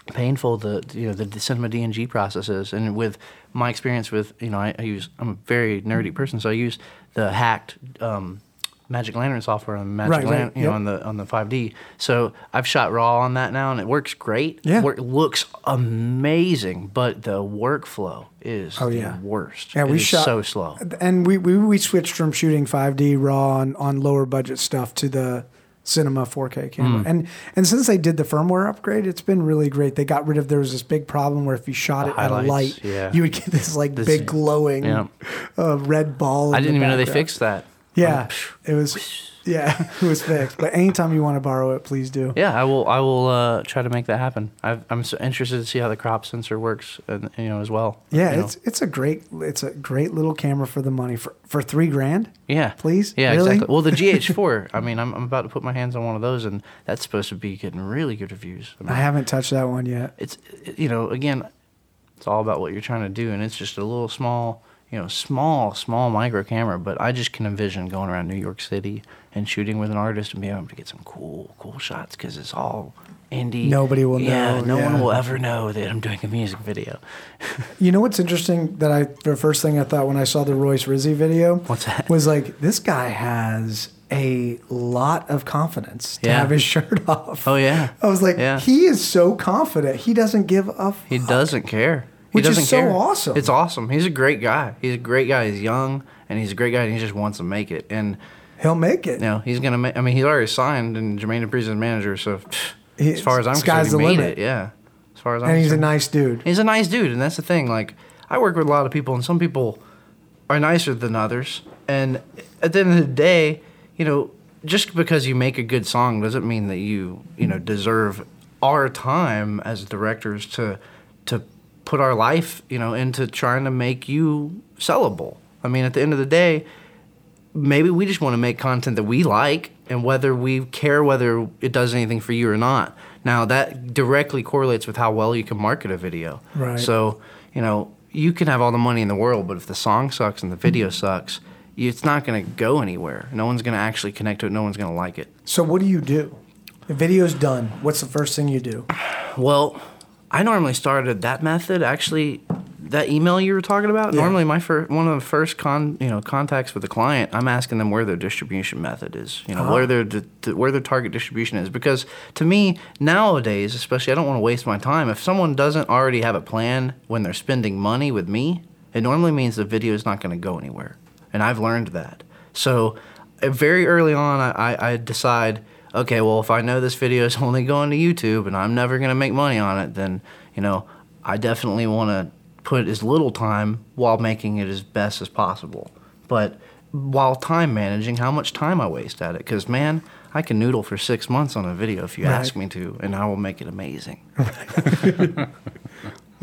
painful the you know the, the cinema DNG process is, and with my experience with you know I, I use I'm a very nerdy person, so I use the hacked um, Magic Lantern software on Magic Right, right, Lantern, you know, on the on the 5D. So I've shot raw on that now, and it works great. Yeah. Wor- looks amazing, but the workflow is Oh, the yeah. worst. Yeah, It we shot so slow. and we, we we switched from shooting 5D raw on, on lower budget stuff to the cinema 4K camera. Hmm. And and since they did the firmware upgrade, it's been really great. They got rid of there was this big problem where if you shot The it at a light, yeah. you would get this like This- big glowing yeah. uh, red ball. I didn't even know they fixed that. Yeah, it was. Yeah, it was fixed. But anytime you want to borrow it, please do. Yeah, I will. I will uh, try to make that happen. I've, I'm so interested to see how the crop sensor works, and you know as well. Yeah, you know. it's it's a great it's a great little camera for the money for for three grand. yeah. please? Yeah, Really? exactly. Well, the GH4. I mean, I'm, I'm about to put my hands on one of those, and that's supposed to be getting really good reviews. I mean, I haven't touched that one yet. it's you know again, it's all about what you're trying to do, and it's just a little small, you know, small, small micro camera. But I just can envision going around New York City and shooting with an artist and being able to get some cool, cool shots because it's all indie. Nobody will yeah, know, no yeah. one will ever know that I'm doing a music video. You know what's interesting that I the first thing I thought when I saw the Royce Rizzy video What's that? was like this guy has a lot of confidence to Yeah. have his shirt off. Oh yeah. I was like, Yeah. he is so confident. He doesn't give a fuck. He doesn't care. Which is so care. awesome. It's awesome. He's a great guy. He's a great guy. He's young and he's a great guy and he just wants to make it. And He'll make it. you know, he's gonna make I mean he's already signed and Jermaine Dupri's his manager, so pff, He- as far as I'm concerned, he made limit. it. Yeah. As far as I'm and he's a nice dude. He's a nice dude, and that's the thing. Like, I work with a lot of people, and some people are nicer than others. And at the end of the day, you know, just because you make a good song doesn't mean that you, you know, deserve our time as directors to to put our life, you know, into trying to make you sellable. I mean, at the end of the day, maybe we just want to make content that we like and whether we care whether it does anything for you or not. Now that directly correlates with how well you can market a video. Right. So, you know, you can have all the money in the world, but if the song sucks and the video mm-hmm. sucks, it's not going to go anywhere. No one's going to actually connect to it. No one's going to like it. So what do you do? The video's done. What's the first thing you do? Well, I normally started that method. Actually, that email you were talking about. Yeah. Normally, my first one of the first con you know contacts with the client, I'm asking them where their distribution method is. You know Uh-huh. where their di- where their target distribution is. Because to me nowadays, especially, I don't want to waste my time. If someone doesn't already have a plan when they're spending money with me, it normally means the video is not going to go anywhere. And I've learned that. So uh, very early on, I, I decide, okay, well, if I know this video is only going to YouTube and I'm never going to make money on it, then, you know, I definitely want to put as little time while making it as best as possible. But while time managing, how much time I waste at it. Because, man, I can noodle for six months on a video if you Right. ask me to, and I will make it amazing.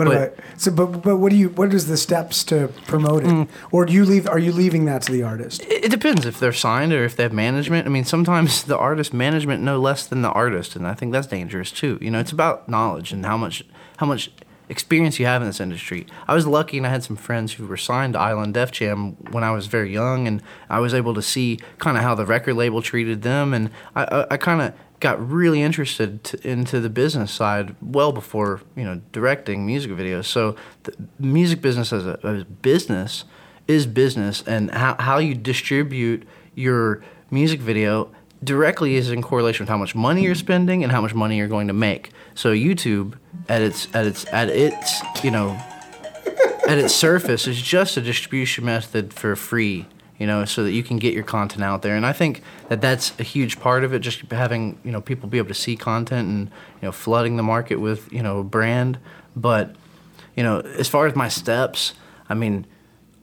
What But- about so? But but what do you? What is the steps to promote it? Mm. Or do you leave? Are you leaving that to the artist? It, it depends if they're signed or if they have management. I mean, sometimes the artist management know less than the artist, and I think that's dangerous too. You know, it's about knowledge and how much how much experience you have in this industry. I was lucky, and I had some friends who were signed to Island Def Jam when I was very young, and I was able to see kind of how the record label treated them, and I I, I kind of got really interested to, into the business side well before you know directing music videos. So the music business as a, as a business is business, and how, how you distribute your music video directly is in correlation with how much money you're spending and how much money you're going to make. So YouTube at its at its at its you know at its surface is just a distribution method for free, you know, so that you can get your content out there. And I think that that's a huge part of it, just having, you know, people be able to see content and, you know, flooding the market with, you know, brand. But, you know, as far as my steps, I mean,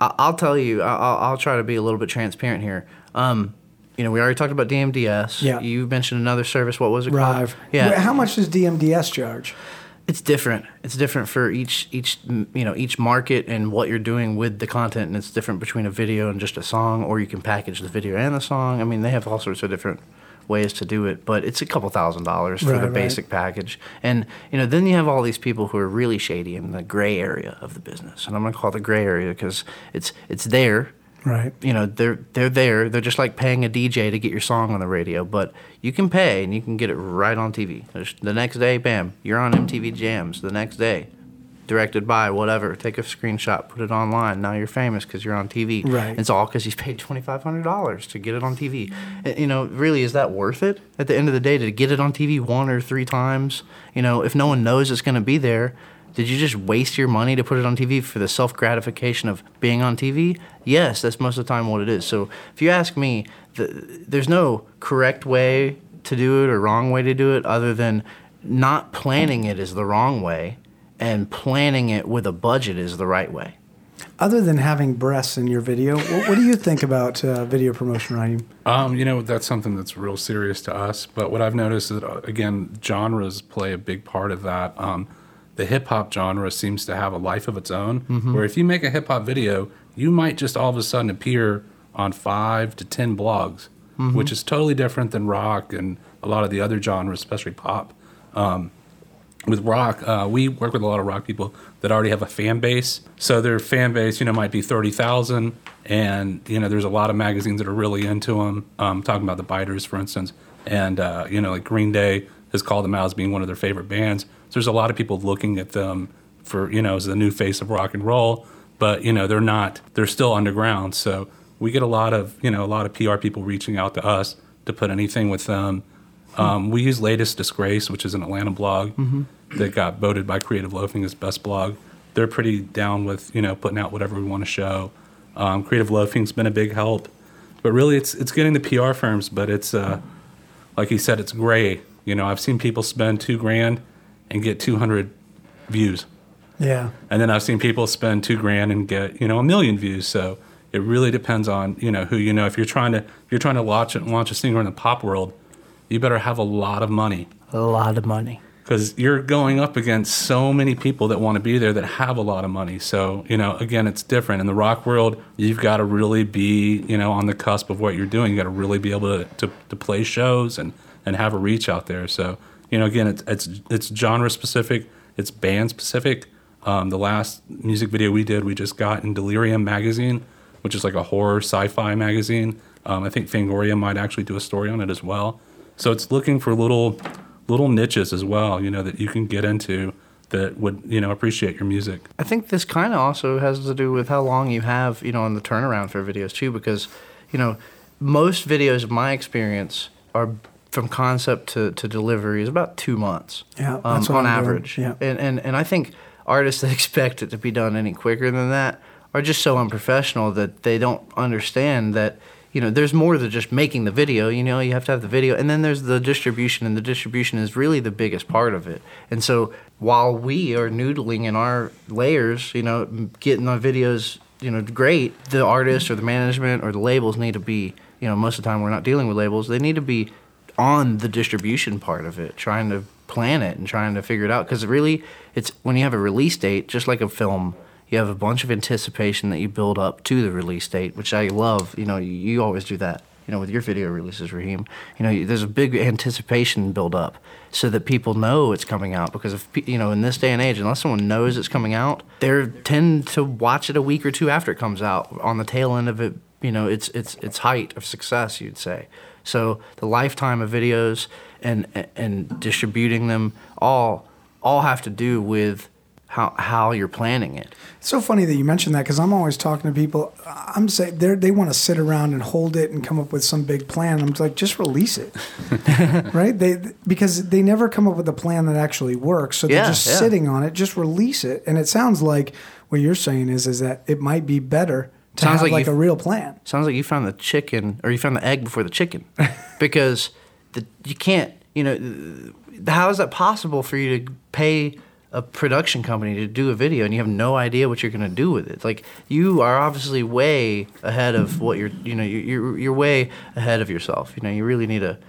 I- I'll tell you. I- I'll, I'll try to be a little bit transparent here. Um, you know, we already talked about DMDS. Yeah. You mentioned another service. What was it Rive. called? Yeah. How much does DMDS charge? it's different. It's different for each each you know each market and what you're doing with the content, and it's different between a video and just a song, or you can package the video and the song. I mean, they have all sorts of different ways to do it, but it's a couple thousand dollars for Right, the right. basic package. And you know, then you have all these people who are really shady in the gray area of the business, and I'm going to call it the gray area because it's it's there Right. you know they're they're there. They're just like paying a dj to get your song on the radio but you can pay and you can get it right on tv the next day bam you're on mtv jams the next day. Directed by whatever. Take a screenshot put it online. Now you're famous because you're on tv Right. it's all because he's paid $2500 to get it on tv eh, you know really is that worth it at the end of the day to get it on tv one or three times? You know if no one knows it's going to be there did you just waste your money to put it on TV for the self gratification of being on TV? Yes, that's most of the time what it is. So if you ask me, the, there's no correct way to do it or wrong way to do it other than not planning it is the wrong way and planning it with a budget is the right way. Other than having breasts in your video, what, what do you think about uh, video promotion, Raheem? Um, you know, that's something that's real serious to us. But what I've noticed is that, uh, again, genres play a big part of that. Um, the hip hop genre seems to have a life of its own, where if you make a hip hop video, you might just all of a sudden appear on five to 10 blogs, which is totally different than rock and a lot of the other genres, especially pop. Um, with rock, uh, we work with a lot of rock people that already have a fan base. So their fan base, you know, might be thirty thousand, and you know, there's a lot of magazines that are really into them. Um, talking about the Biters, for instance, and uh, you know, like Green Day has called them out as being one of their favorite bands. So there's a lot of people looking at them for you know as the new face of rock and roll, but you know, they're not. They're still underground. So we get a lot of you know a lot of PR people reaching out to us to put anything with them. Um, we use Latest Disgrace, which is an Atlanta blog that got voted by Creative Loafing as best blog. They're pretty down with you know putting out whatever we want to show. Um, Creative Loafing's been a big help, but really it's it's getting the PR firms. But it's uh, like he said, it's gray. You know, I've seen people spend two grand and get two hundred views. Yeah. And then I've seen people spend two grand and get you know a million views. So it really depends on you know who you know. If you're trying to if you're trying to launch launch a singer in the pop world, you better have a lot of money A lot of money. because you're going up against so many people that want to be there that have a lot of money. So you know, again, it's different in the rock world. You've got to really be you know on the cusp of what you're doing. You got to really be able to, to to play shows and and have a reach out there. So you know, again, it's it's it's genre specific. It's band specific. Um, the last music video we did, we just got in Delirium magazine, which is like a horror sci-fi magazine. Um, I think Fangoria might actually do a story on it as well. So it's looking for little little niches as well, you know, that you can get into that would you know appreciate your music. I think this kind of also has to do with how long you have, you know, on the turnaround for videos too, because, you know, most videos of my experience are from concept to, to delivery is about two months. Yeah, um, that's on I'm doing. average. Yeah. And, and and I think artists that expect it to be done any quicker than that are just so unprofessional that they don't understand that you know there's more than just making the video you know you have to have the video and then there's the distribution and the distribution is really the biggest part of it and so while we are noodling in our layers you know getting the videos you know great the artist or the management or the labels need to be you know most of the time we're not dealing with labels they need to be on the distribution part of it trying to plan it and trying to figure it out. Because really it's when you have a release date just like a film you have a bunch of anticipation that you build up to the release date which i love. You know you, always do that you know with your video releases raheem. You know there's a big anticipation build up so that people know it's coming out. Because if you know in this day and age unless someone knows it's coming out they tend to watch it a week or two after it comes out. On the tail end of it you know it's it's its height of success you'd say so the lifetime of videos and and distributing them all all have to do with how how you're planning it. It's so funny that you mentioned that because I'm always talking to people. I'm saying they they want to sit around and hold it and come up with some big plan. I'm like, just release it, right? They because they never come up with a plan that actually works. So they're Yeah, just yeah. sitting on it. Just release it. And it sounds like what you're saying is is that it might be better to Sounds have like like, a real plan. Sounds like you found the chicken or you found the egg before the chicken, because the, you can't. You know, how is that possible for you to pay a, production company to do a video and you have no idea what you're going to do with it. Like you are obviously way ahead of what you're, you know, you're, you're, you're way ahead of yourself. You know, you really need to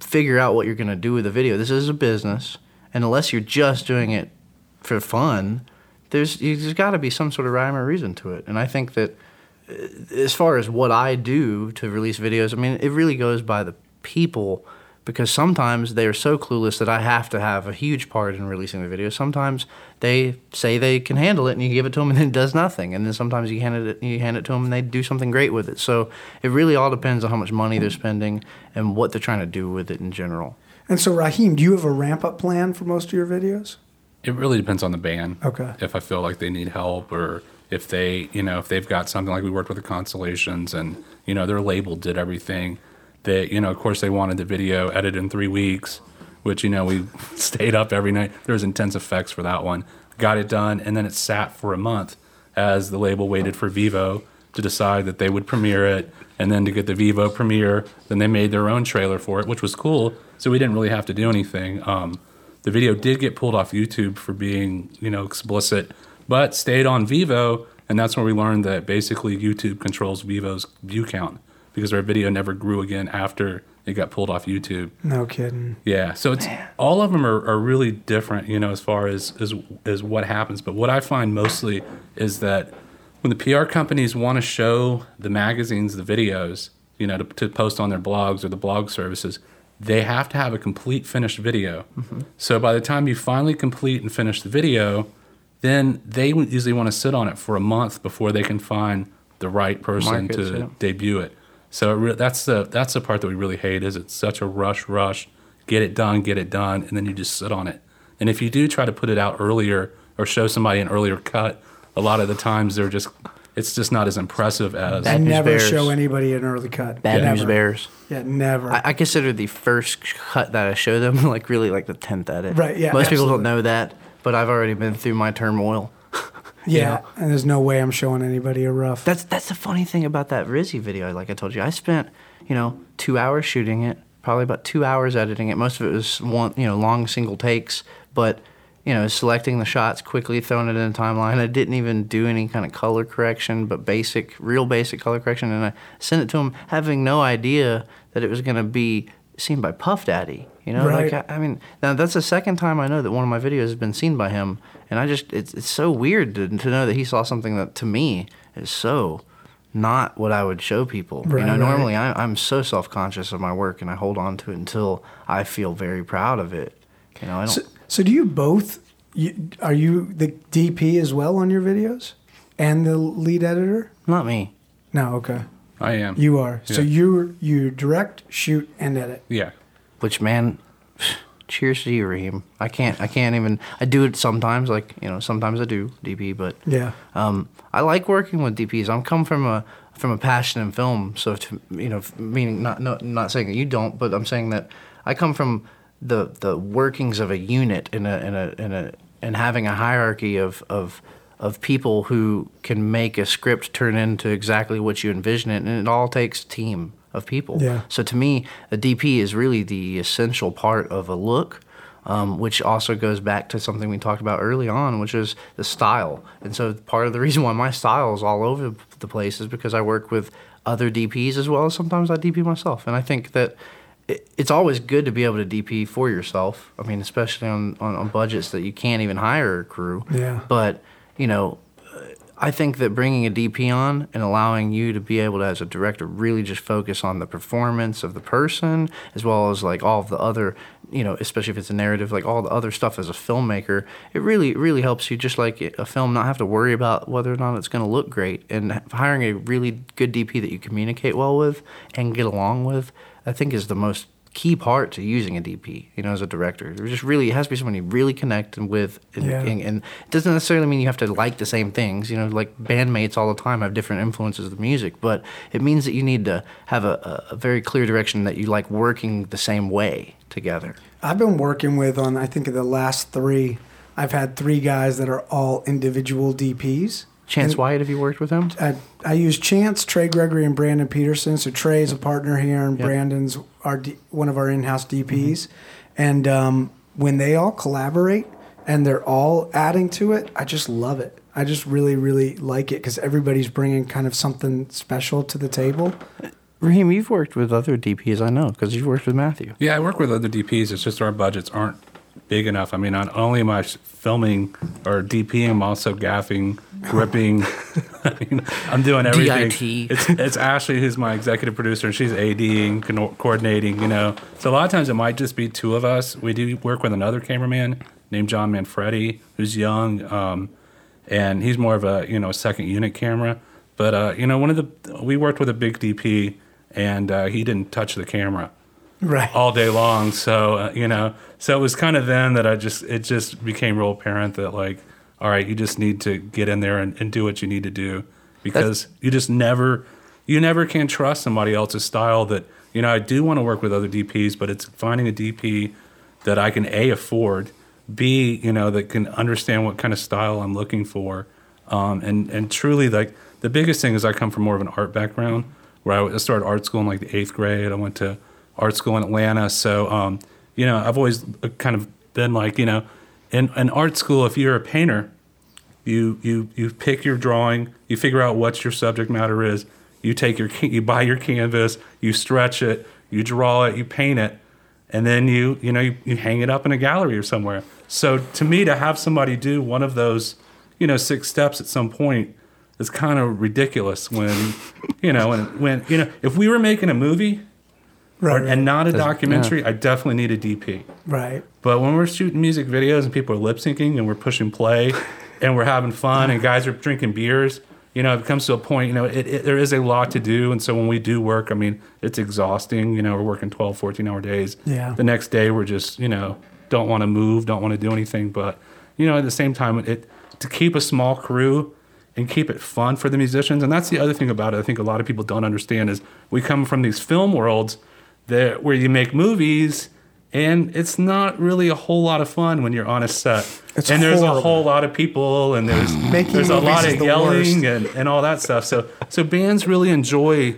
figure out what you're going to do with the video. This is a business, and unless you're just doing it for fun, there's there's got to be some sort of rhyme or reason to it. And I think that uh, as far as what I do to release videos, I mean, it really goes by the people because sometimes they are so clueless that I have to have a huge part in releasing the video. Sometimes they say they can handle it and you give it to them and it does nothing. And then sometimes you hand it you hand it to them and they do something great with it. So it really all depends on how much money they're spending and what they're trying to do with it in general. And so, Raheem, do you have a ramp up plan for most of your videos? It really depends on the band. Okay. If I feel like they need help or if they, you know, if they've got something like we worked with the Constellations and, you know, their label did everything. That, you know, of course they wanted the video edited in three weeks, which, you know, we stayed up every night. There was intense effects for that one. Got it done and then it sat for a month as the label waited for Vevo to decide that they would premiere it and then to get the Vevo premiere, then they made their own trailer for it, which was cool. So we didn't really have to do anything. Um, the video did get pulled off YouTube for being, you know, explicit, but stayed on Vevo, and that's where we learned that basically YouTube controls Vevo's view count because our video never grew again after it got pulled off YouTube. No kidding. Yeah, so it's all of them are, are really different, you know, as far as, as as what happens. But what I find mostly is that when the PR companies want to show the magazines the videos, you know, to, to post on their blogs or the blog services, they have to have a complete finished video. Mm-hmm. So by the time you finally complete and finish the video, then they usually want to sit on it for a month before they can find the right person Markets, to yeah. debut it. So it re- that's the that's the part that we really hate is it's such a rush, rush, get it done, get it done, and then you just sit on it. And if you do try to put it out earlier or show somebody an earlier cut, a lot of the times they're just it's just not as impressive as Bad I never Bears. show anybody an early cut. Bad never. News Bears. Yeah, never. I, I consider the first cut that I show them like really like the tenth edit. Right, yeah, Most people don't know that, but I've already been through my turmoil. yeah, and there's no way I'm showing anybody a rough. That's that's the funny thing about that Rizzy video. Like I told you, I spent you know two hours shooting it, probably about two hours editing it. Most of it was one you know long single takes, but you know selecting the shots quickly, throwing it in a timeline. I didn't even do any kind of color correction, but basic, real basic color correction, and I sent it to him having no idea that it was going to be seen by Puff Daddy. You know, Right. like I, I mean, now that's the second time I know that one of my videos has been seen by him, and I just it's it's so weird to, to know that he saw something that to me is so not what I would show people. Right, you know, right. normally I, I'm so self conscious of my work and I hold on to it until I feel very proud of it. You know, I don't. So, so do you both? You, are you the DP as well on your videos, and the lead editor? not me. No, okay. I am. You are. So you you direct, shoot, and edit. yeah. Which man, cheers to you, Raheem. I can't. I can't even. I do it sometimes. Like you know, sometimes I do DP, but Yeah. Um, I like working with DPs. I'm come from a from a passion in film, so to, you know, meaning not no, not saying that you don't, but I'm saying that I come from the the workings of a unit in a in a in a and having a hierarchy of of of people who can make a script turn into exactly what you envision it, and it all takes a team of people. Yeah. So to me, a DP is really the essential part of a look, um, which also goes back to something we talked about early on, which is the style. And so part of the reason why my style is all over the place is because I work with other DPs as well as sometimes I DP myself. And I think that it- it's always good to be able to DP for yourself. I mean, especially on, on, on budgets that you can't even hire a crew. Yeah. But, you know, I think that bringing a DP on and allowing you to be able to, as a director, really just focus on the performance of the person, as well as like all of the other, you know, especially if it's a narrative, like all the other stuff as a filmmaker, it really, really helps you, just like a film, not have to worry about whether or not it's going to look great. And hiring a really good DP that you communicate well with and get along with, I think is the most key part to using a DP, you know, as a director. It just really it has to be someone you really connect with, and, Yeah. and, and it doesn't necessarily mean you have to like the same things. You know, like bandmates all the time have different influences of the music, but it means that you need to have a, a, very clear direction that you like working the same way together. I've been working with on I think the last three. I've had three guys that are all individual DPs. Chance And Wyatt, have you worked with him? I, I use Chance, Trey Gregory, and Brandon Peterson. So Trey's a partner here, and Yep. Brandon's our D, one of our in-house DPs. And um, when they all collaborate, and they're all adding to it, I just love it. I just really, really like it because everybody's bringing kind of something special to the table. Raheem, you've worked with other DPs, I know, because you've worked with Matthew. Yeah, I work with other DPs. It's just our budgets aren't big enough. I mean, not only am I filming or DPing, I'm also gaffing, gripping. I mean, I'm doing everything. DIT. It's, it's Ashley who's my executive producer, and she's ADing, co- coordinating. You know, so a lot of times it might just be two of us. We do work with another cameraman named John Manfredi, who's young, um, and he's more of a you know second unit camera. But uh, you know, one of the we worked with a big DP, and uh, he didn't touch the camera Right. all day long. So uh, you know, so it was kind of then that I just it just became real apparent that like, all right, you just need to get in there and, and do what you need to do because you just never you never can trust somebody else's style. That you know, I do want to work with other DPs, but it's finding a DP that I can a afford, b you know that can understand what kind of style I'm looking for, um, and and truly like the biggest thing is I come from more of an art background where I started art school in like the eighth grade. I went to art school in Atlanta, so um, you know I've always uh, kind of been like you know in, in art school if you're a painter you you you pick your drawing, you figure out what your subject matter is, you take your you buy your canvas, you stretch it, you draw it, you paint it, and then you you know you, you hang it up in a gallery or somewhere. So to me, to have somebody do one of those, you know, six steps at some point is kind of ridiculous. When you know when when you know if we were making a movie Right. or, and not a Does- documentary, I definitely need a DP. right. But when we're shooting music videos and people are lip syncing and we're pushing play and we're having fun and guys are drinking beers, you know, it comes to a point, you know, it, it, there is a lot to do. And so when we do work, I mean, it's exhausting. You know, we're working 12, 14 hour days. Yeah. The next day, we're just, you know, don't want to move, don't want to do anything. But, you know, at the same time, it to keep a small crew and keep it fun for the musicians. And that's the other thing about it. I think a lot of people don't understand is we come from these film worlds that where you make movies and it's not really a whole lot of fun when you're on a set. It's and there's horrible. a whole lot of people and there's Making there's a lot of yelling worst. and, and all that stuff. So so bands really enjoy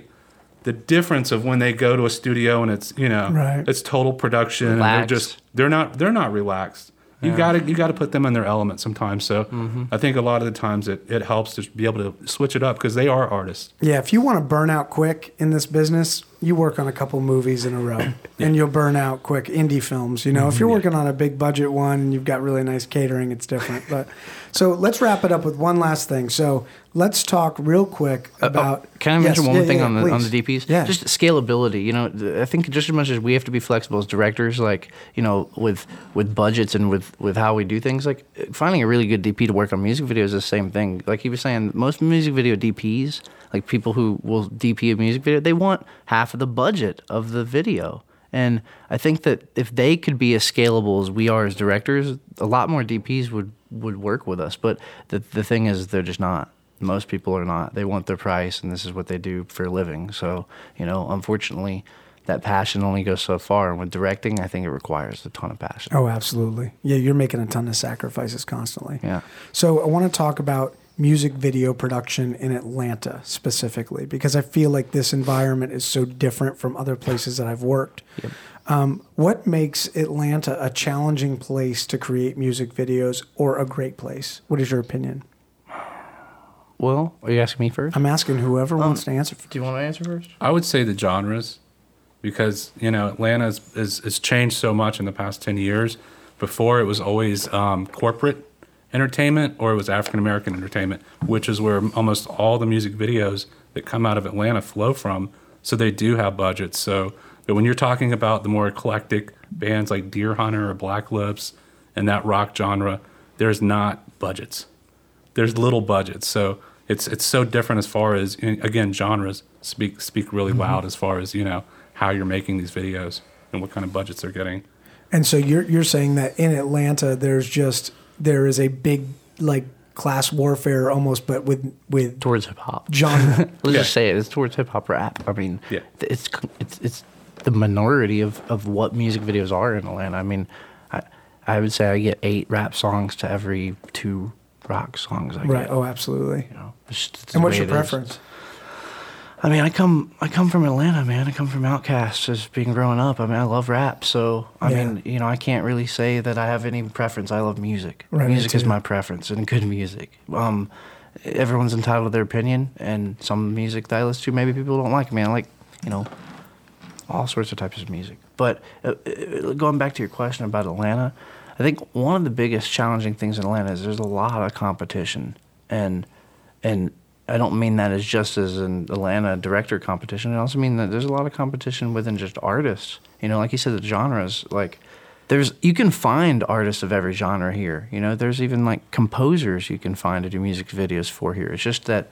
the difference of when they go to a studio and it's you know Right. it's total production and they're just they're not they're not relaxed. You gotta you gotta put them in their element sometimes. So Mm-hmm. I think a lot of the times it, it helps to be able to switch it up because they are artists. Yeah, if you want to burn out quick in this business, you work on a couple movies in a row and you'll burn out quick. Indie films, you know, if you're working on a big budget one and you've got really nice catering, it's different. But so let's wrap it up with one last thing. So let's talk real quick about. Uh, Can I Yes, mention one yeah, thing yeah, on the on the DPs? Yeah. Just scalability. You know, I think just as much as we have to be flexible as directors, like you know, with with budgets and with with how we do things, like finding a really good DP to work on music videos is the same thing. Like he was saying, most music video DPs, like people who will DP a music video, they want half of the budget of the video. And I think that if they could be as scalable as we are as directors, a lot more DPs would, would work with us. But the, the thing is, they're just not. Most people are not. They want their price, and this is what they do for a living. So, you know, unfortunately, that passion only goes so far. And with directing, I think it requires a ton of passion. Oh, absolutely. Yeah, you're making a ton of sacrifices constantly. Yeah. So I want to talk about music video production in Atlanta specifically because I feel like this environment is so different from other places that I've worked. Um, what makes Atlanta a challenging place to create music videos or a great place? What is your opinion? Well, are you asking me first? I'm asking whoever wants to answer. do you want to answer first? I would say the genres, because you know Atlanta is, is, has changed so much in the past ten years. Before it was always um, corporate entertainment or it was African American entertainment, which is where almost all the music videos that come out of Atlanta flow from. So they do have budgets. So, but when you're talking about the more eclectic bands like Deerhunter or Black Lips and that rock genre, there's not budgets there's little budgets, so it's it's so different as far as again genres speak speak really mm-hmm. loud as far as you know how you're making these videos and what kind of budgets they're getting. And so you're you're saying that in Atlanta there's just there is a big like class warfare almost, but with with Towards hip hop. genre. Let's Yeah. just say it. It's towards hip hop rap. I mean, Yeah. it's it's it's the minority of, of what music videos are in Atlanta. I mean, I I would say I get eight rap songs to every two rock songs I get. right. get. Oh, absolutely. You know, it's just And what's way your it is. I mean, I come I come from Atlanta, man. I come from Outcasts as being growing up. I mean, I love rap, so I Yeah. mean, you know, I can't really say that I have any preference. I love music. Right, music is my preference, and good music. Um, everyone's entitled to their opinion, and some music that I listen to, maybe people don't like. I mean, I like, you know, all sorts of types of music. But uh, uh, going back to your question about Atlanta, I think one of the biggest challenging things in Atlanta is there's a lot of competition, and and I don't mean that as just as an Atlanta director competition. I also mean that there's a lot of competition within just artists. You know, like you said, the genres like. There's you can find artists of every genre here. You know, there's even like composers you can find to do music videos for here. It's just that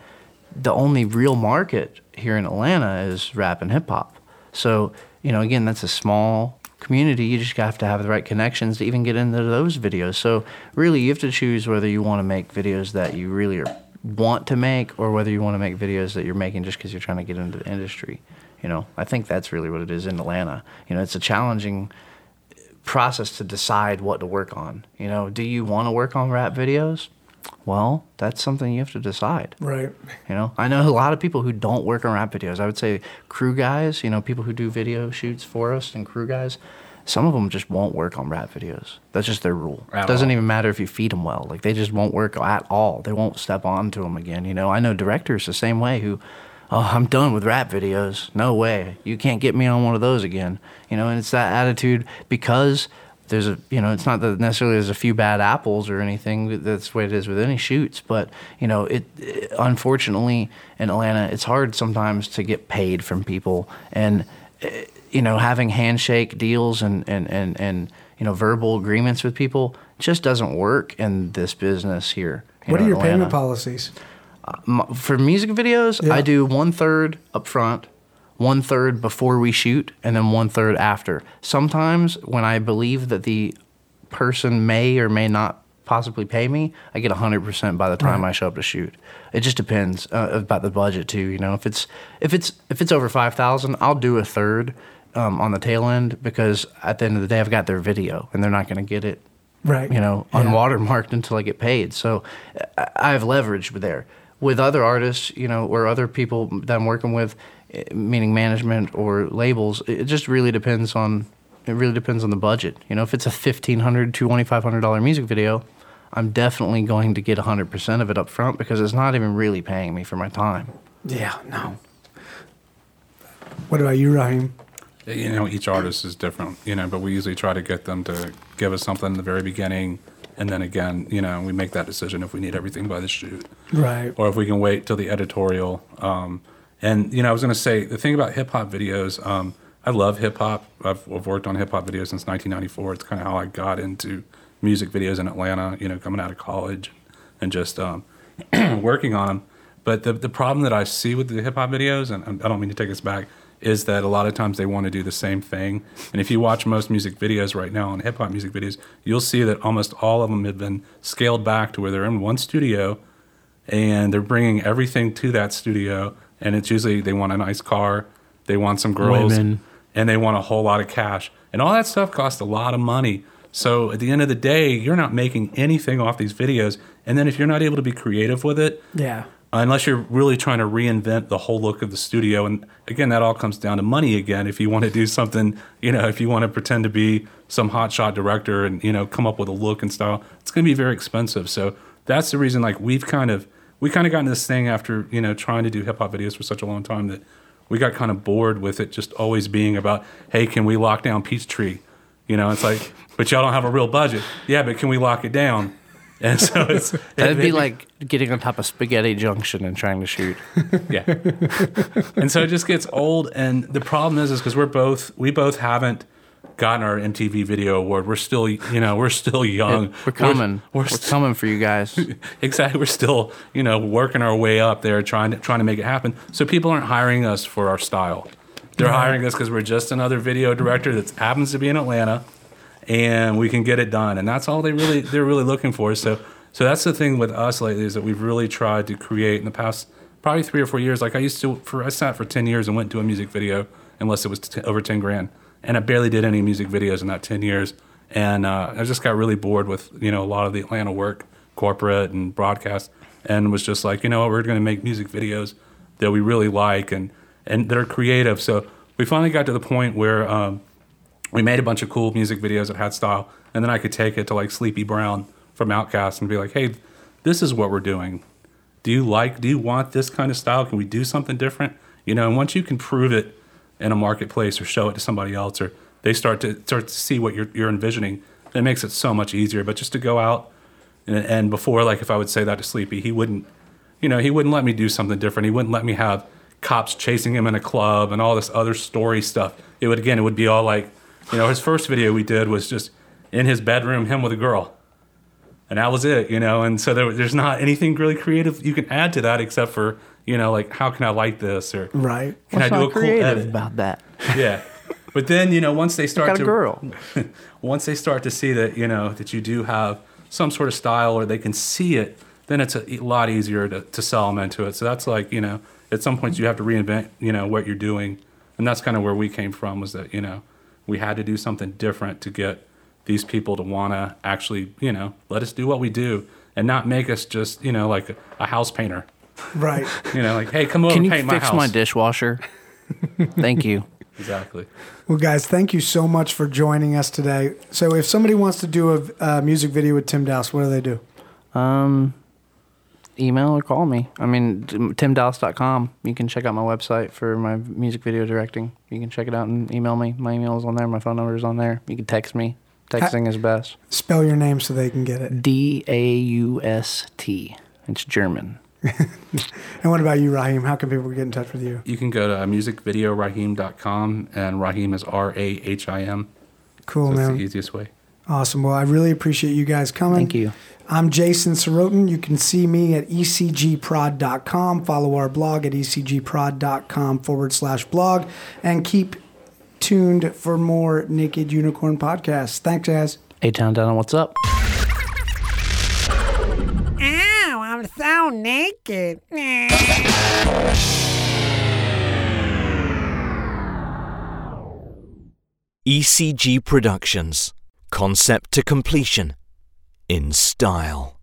the only real market here in Atlanta is rap and hip hop. So, you know, again, that's a small community. You just have to have the right connections to even get into those videos. So, really, you have to choose whether you want to make videos that you really are, want to make or whether you want to make videos that you're making just because you're trying to get into the industry. You know, I think that's really what it is in Atlanta. You know, it's a challenging uh, process to decide what to work on. You know, do you want to work on rap videos? Well, that's something you have to decide. Right. You know, I know a lot of people who don't work on rap videos. I would say crew guys, you know, people who do video shoots for us and crew guys, some of them just won't work on rap videos. That's just their rule. At It doesn't all. even matter if you feed them well. Like they just won't work at all. They won't step onto them again. You know, I know directors the same way who, oh, I'm done with rap videos. No way. You can't get me on one of those again. You know, and it's that attitude because there's a you know it's not that necessarily there's a few bad apples or anything that's the way it is with any shoots but you know it, it unfortunately in atlanta it's hard sometimes to get paid from people and eh, you know having handshake deals and and and, and you know verbal agreements with people just doesn't work in this business here What know, are your payment Atlanta policies? m- for music videos, Yeah. I do one third up front, one third before we shoot, and then one third after. Sometimes when I believe that the person may or may not possibly pay me, I get 100% by the time I show up to shoot. It just depends uh, about the budget too, you know. If it's if it's if it's over 5,000, I'll do a third um, on the tail end because at the end of the day I've got their video and they're not going to get it Right. you know, Yeah. unwatermarked until I get paid. So I have leverage there. With other artists, you know, or other people that I'm working with, eh, meaning management or labels, it just really depends on. It really depends on the budget. You know, if it's a fifteen hundred to twenty five hundred dollar music video, I'm definitely going to get hundred percent of it up front because it's not even really paying me for my time. Yeah, no. What about you, Raheem? You know each artist is different you know but we usually try to get them to give us something in the very beginning and then again you know we make that decision if we need everything by the shoot Right. or if we can wait till the editorial um, and you know i was going to say the thing about hip-hop videos um, i love hip-hop I've, I've worked on hip-hop videos since 1994 it's kind of how i got into music videos in atlanta you know coming out of college and just um, working on them. But the the problem that I see with the hip hop videos, and I don't mean to take us back, is that a lot of times they want to do the same thing. And if you watch most music videos right now on hip hop music videos, you'll see that almost all of them have been scaled back to where they're in one studio, and they're bringing everything to that studio. And it's usually they want a nice car, they want some girls, Women. and they want a whole lot of cash. And all that stuff costs a lot of money. So at the end of the day, you're not making anything off these videos. And then if you're not able to be creative with it, Yeah. Unless you're really trying to reinvent the whole look of the studio, and again, that all comes down to money again. If you want to do something, you know, if you want to pretend to be some hotshot director and you know come up with a look and style, it's going to be very expensive. So that's the reason, like we've kind of we kind of gotten this thing after you know trying to do hip hop videos for such a long time that we got kind of bored with it just always being about, hey, can we lock down Peachtree? You know, it's like, but y'all don't have a real budget. Yeah, but can we lock it down? And so it's That'd be like getting on top of Spaghetti Junction and trying to shoot. yeah. and so it just gets old. And the problem is, is because we're both, we both haven't gotten our MTV Video Award. We're still, you know, we're still young. We're coming. We're, We're, st- coming for you guys. exactly. We're still, you know, working our way up there, trying to trying to make it happen. So people aren't hiring us for our style. They're hiring us because we're just another video director that happens to be in Atlanta, and we can get it done. And that's all they really they're really looking for. So so that's the thing with us lately is that we've really tried to create in the past probably three or four years. Like I used to for I sat for ten years and went to a music video unless it was t- over ten grand, and I barely did any music videos in that ten years. And uh, I just got really bored with you know a lot of the Atlanta work, corporate and broadcast, and was just like you know what, we're going to make music videos that we really like and and that are creative. So we finally got to the point where um, we made a bunch of cool music videos that had style, and then I could take it to like Sleepy Brown from Outkast and be like, "Hey, this is what we're doing. Do you like? Do you want this kind of style? Can we do something different? You know." And once you can prove it in a marketplace or show it to somebody else, or they start to start to see what you're you're envisioning, it makes it so much easier. But just to go out and, and before, like if I would say that to Sleepy, he wouldn't, you know, he wouldn't let me do something different. He wouldn't let me have cops chasing him in a club and all this other story stuff. It would again, it would be all like, you know, his first video we did was just in his bedroom, him with a girl, and that was it, you know. And so there, there's not anything really creative you can add to that except for, you know, like how can I like this or Right. can What's I do not a cool creative edit? about that? yeah. But then you know once they start Got a to girl. once they start to see that you know that you do have some sort of style or they can see it, then it's a lot easier to, to sell them into it. So that's like you know at some points you have to reinvent you know what you're doing, and that's kind of where we came from was that you know we had to do something different to get these people to want to actually you know let us do what we do and not make us just you know like a, a house painter. Right. You know, like hey, come over Can and you paint my house. fix my dishwasher? Thank you. Exactly. Well, guys, thank you so much for joining us today. So, if somebody wants to do a uh, music video with Tim Daust, what do they do? Um, email or call me. I mean, t- timdaust.com. You can check out my website for my music video directing. You can check it out and email me. My email is on there. My phone number is on there. You can text me. Texting is best. Spell your name so they can get it. D A U S T. It's German. And what about you, Rahim? How can people get in touch with you? You can go to musicvideorahim.com and Rahim is R A H I M. Cool, So it's man. the easiest way. Awesome. Well, I really appreciate you guys coming. Thank you. I'm Jason Sorotin. You can see me at ecgprod.com. Follow our blog at ecgprod.com forward slash blog. And keep tuned for more Naked Unicorn podcasts. Thanks, guys. Hey, Town Down, what's up? Ow, I'm so naked. ECG Productions. Concept to completion. In style.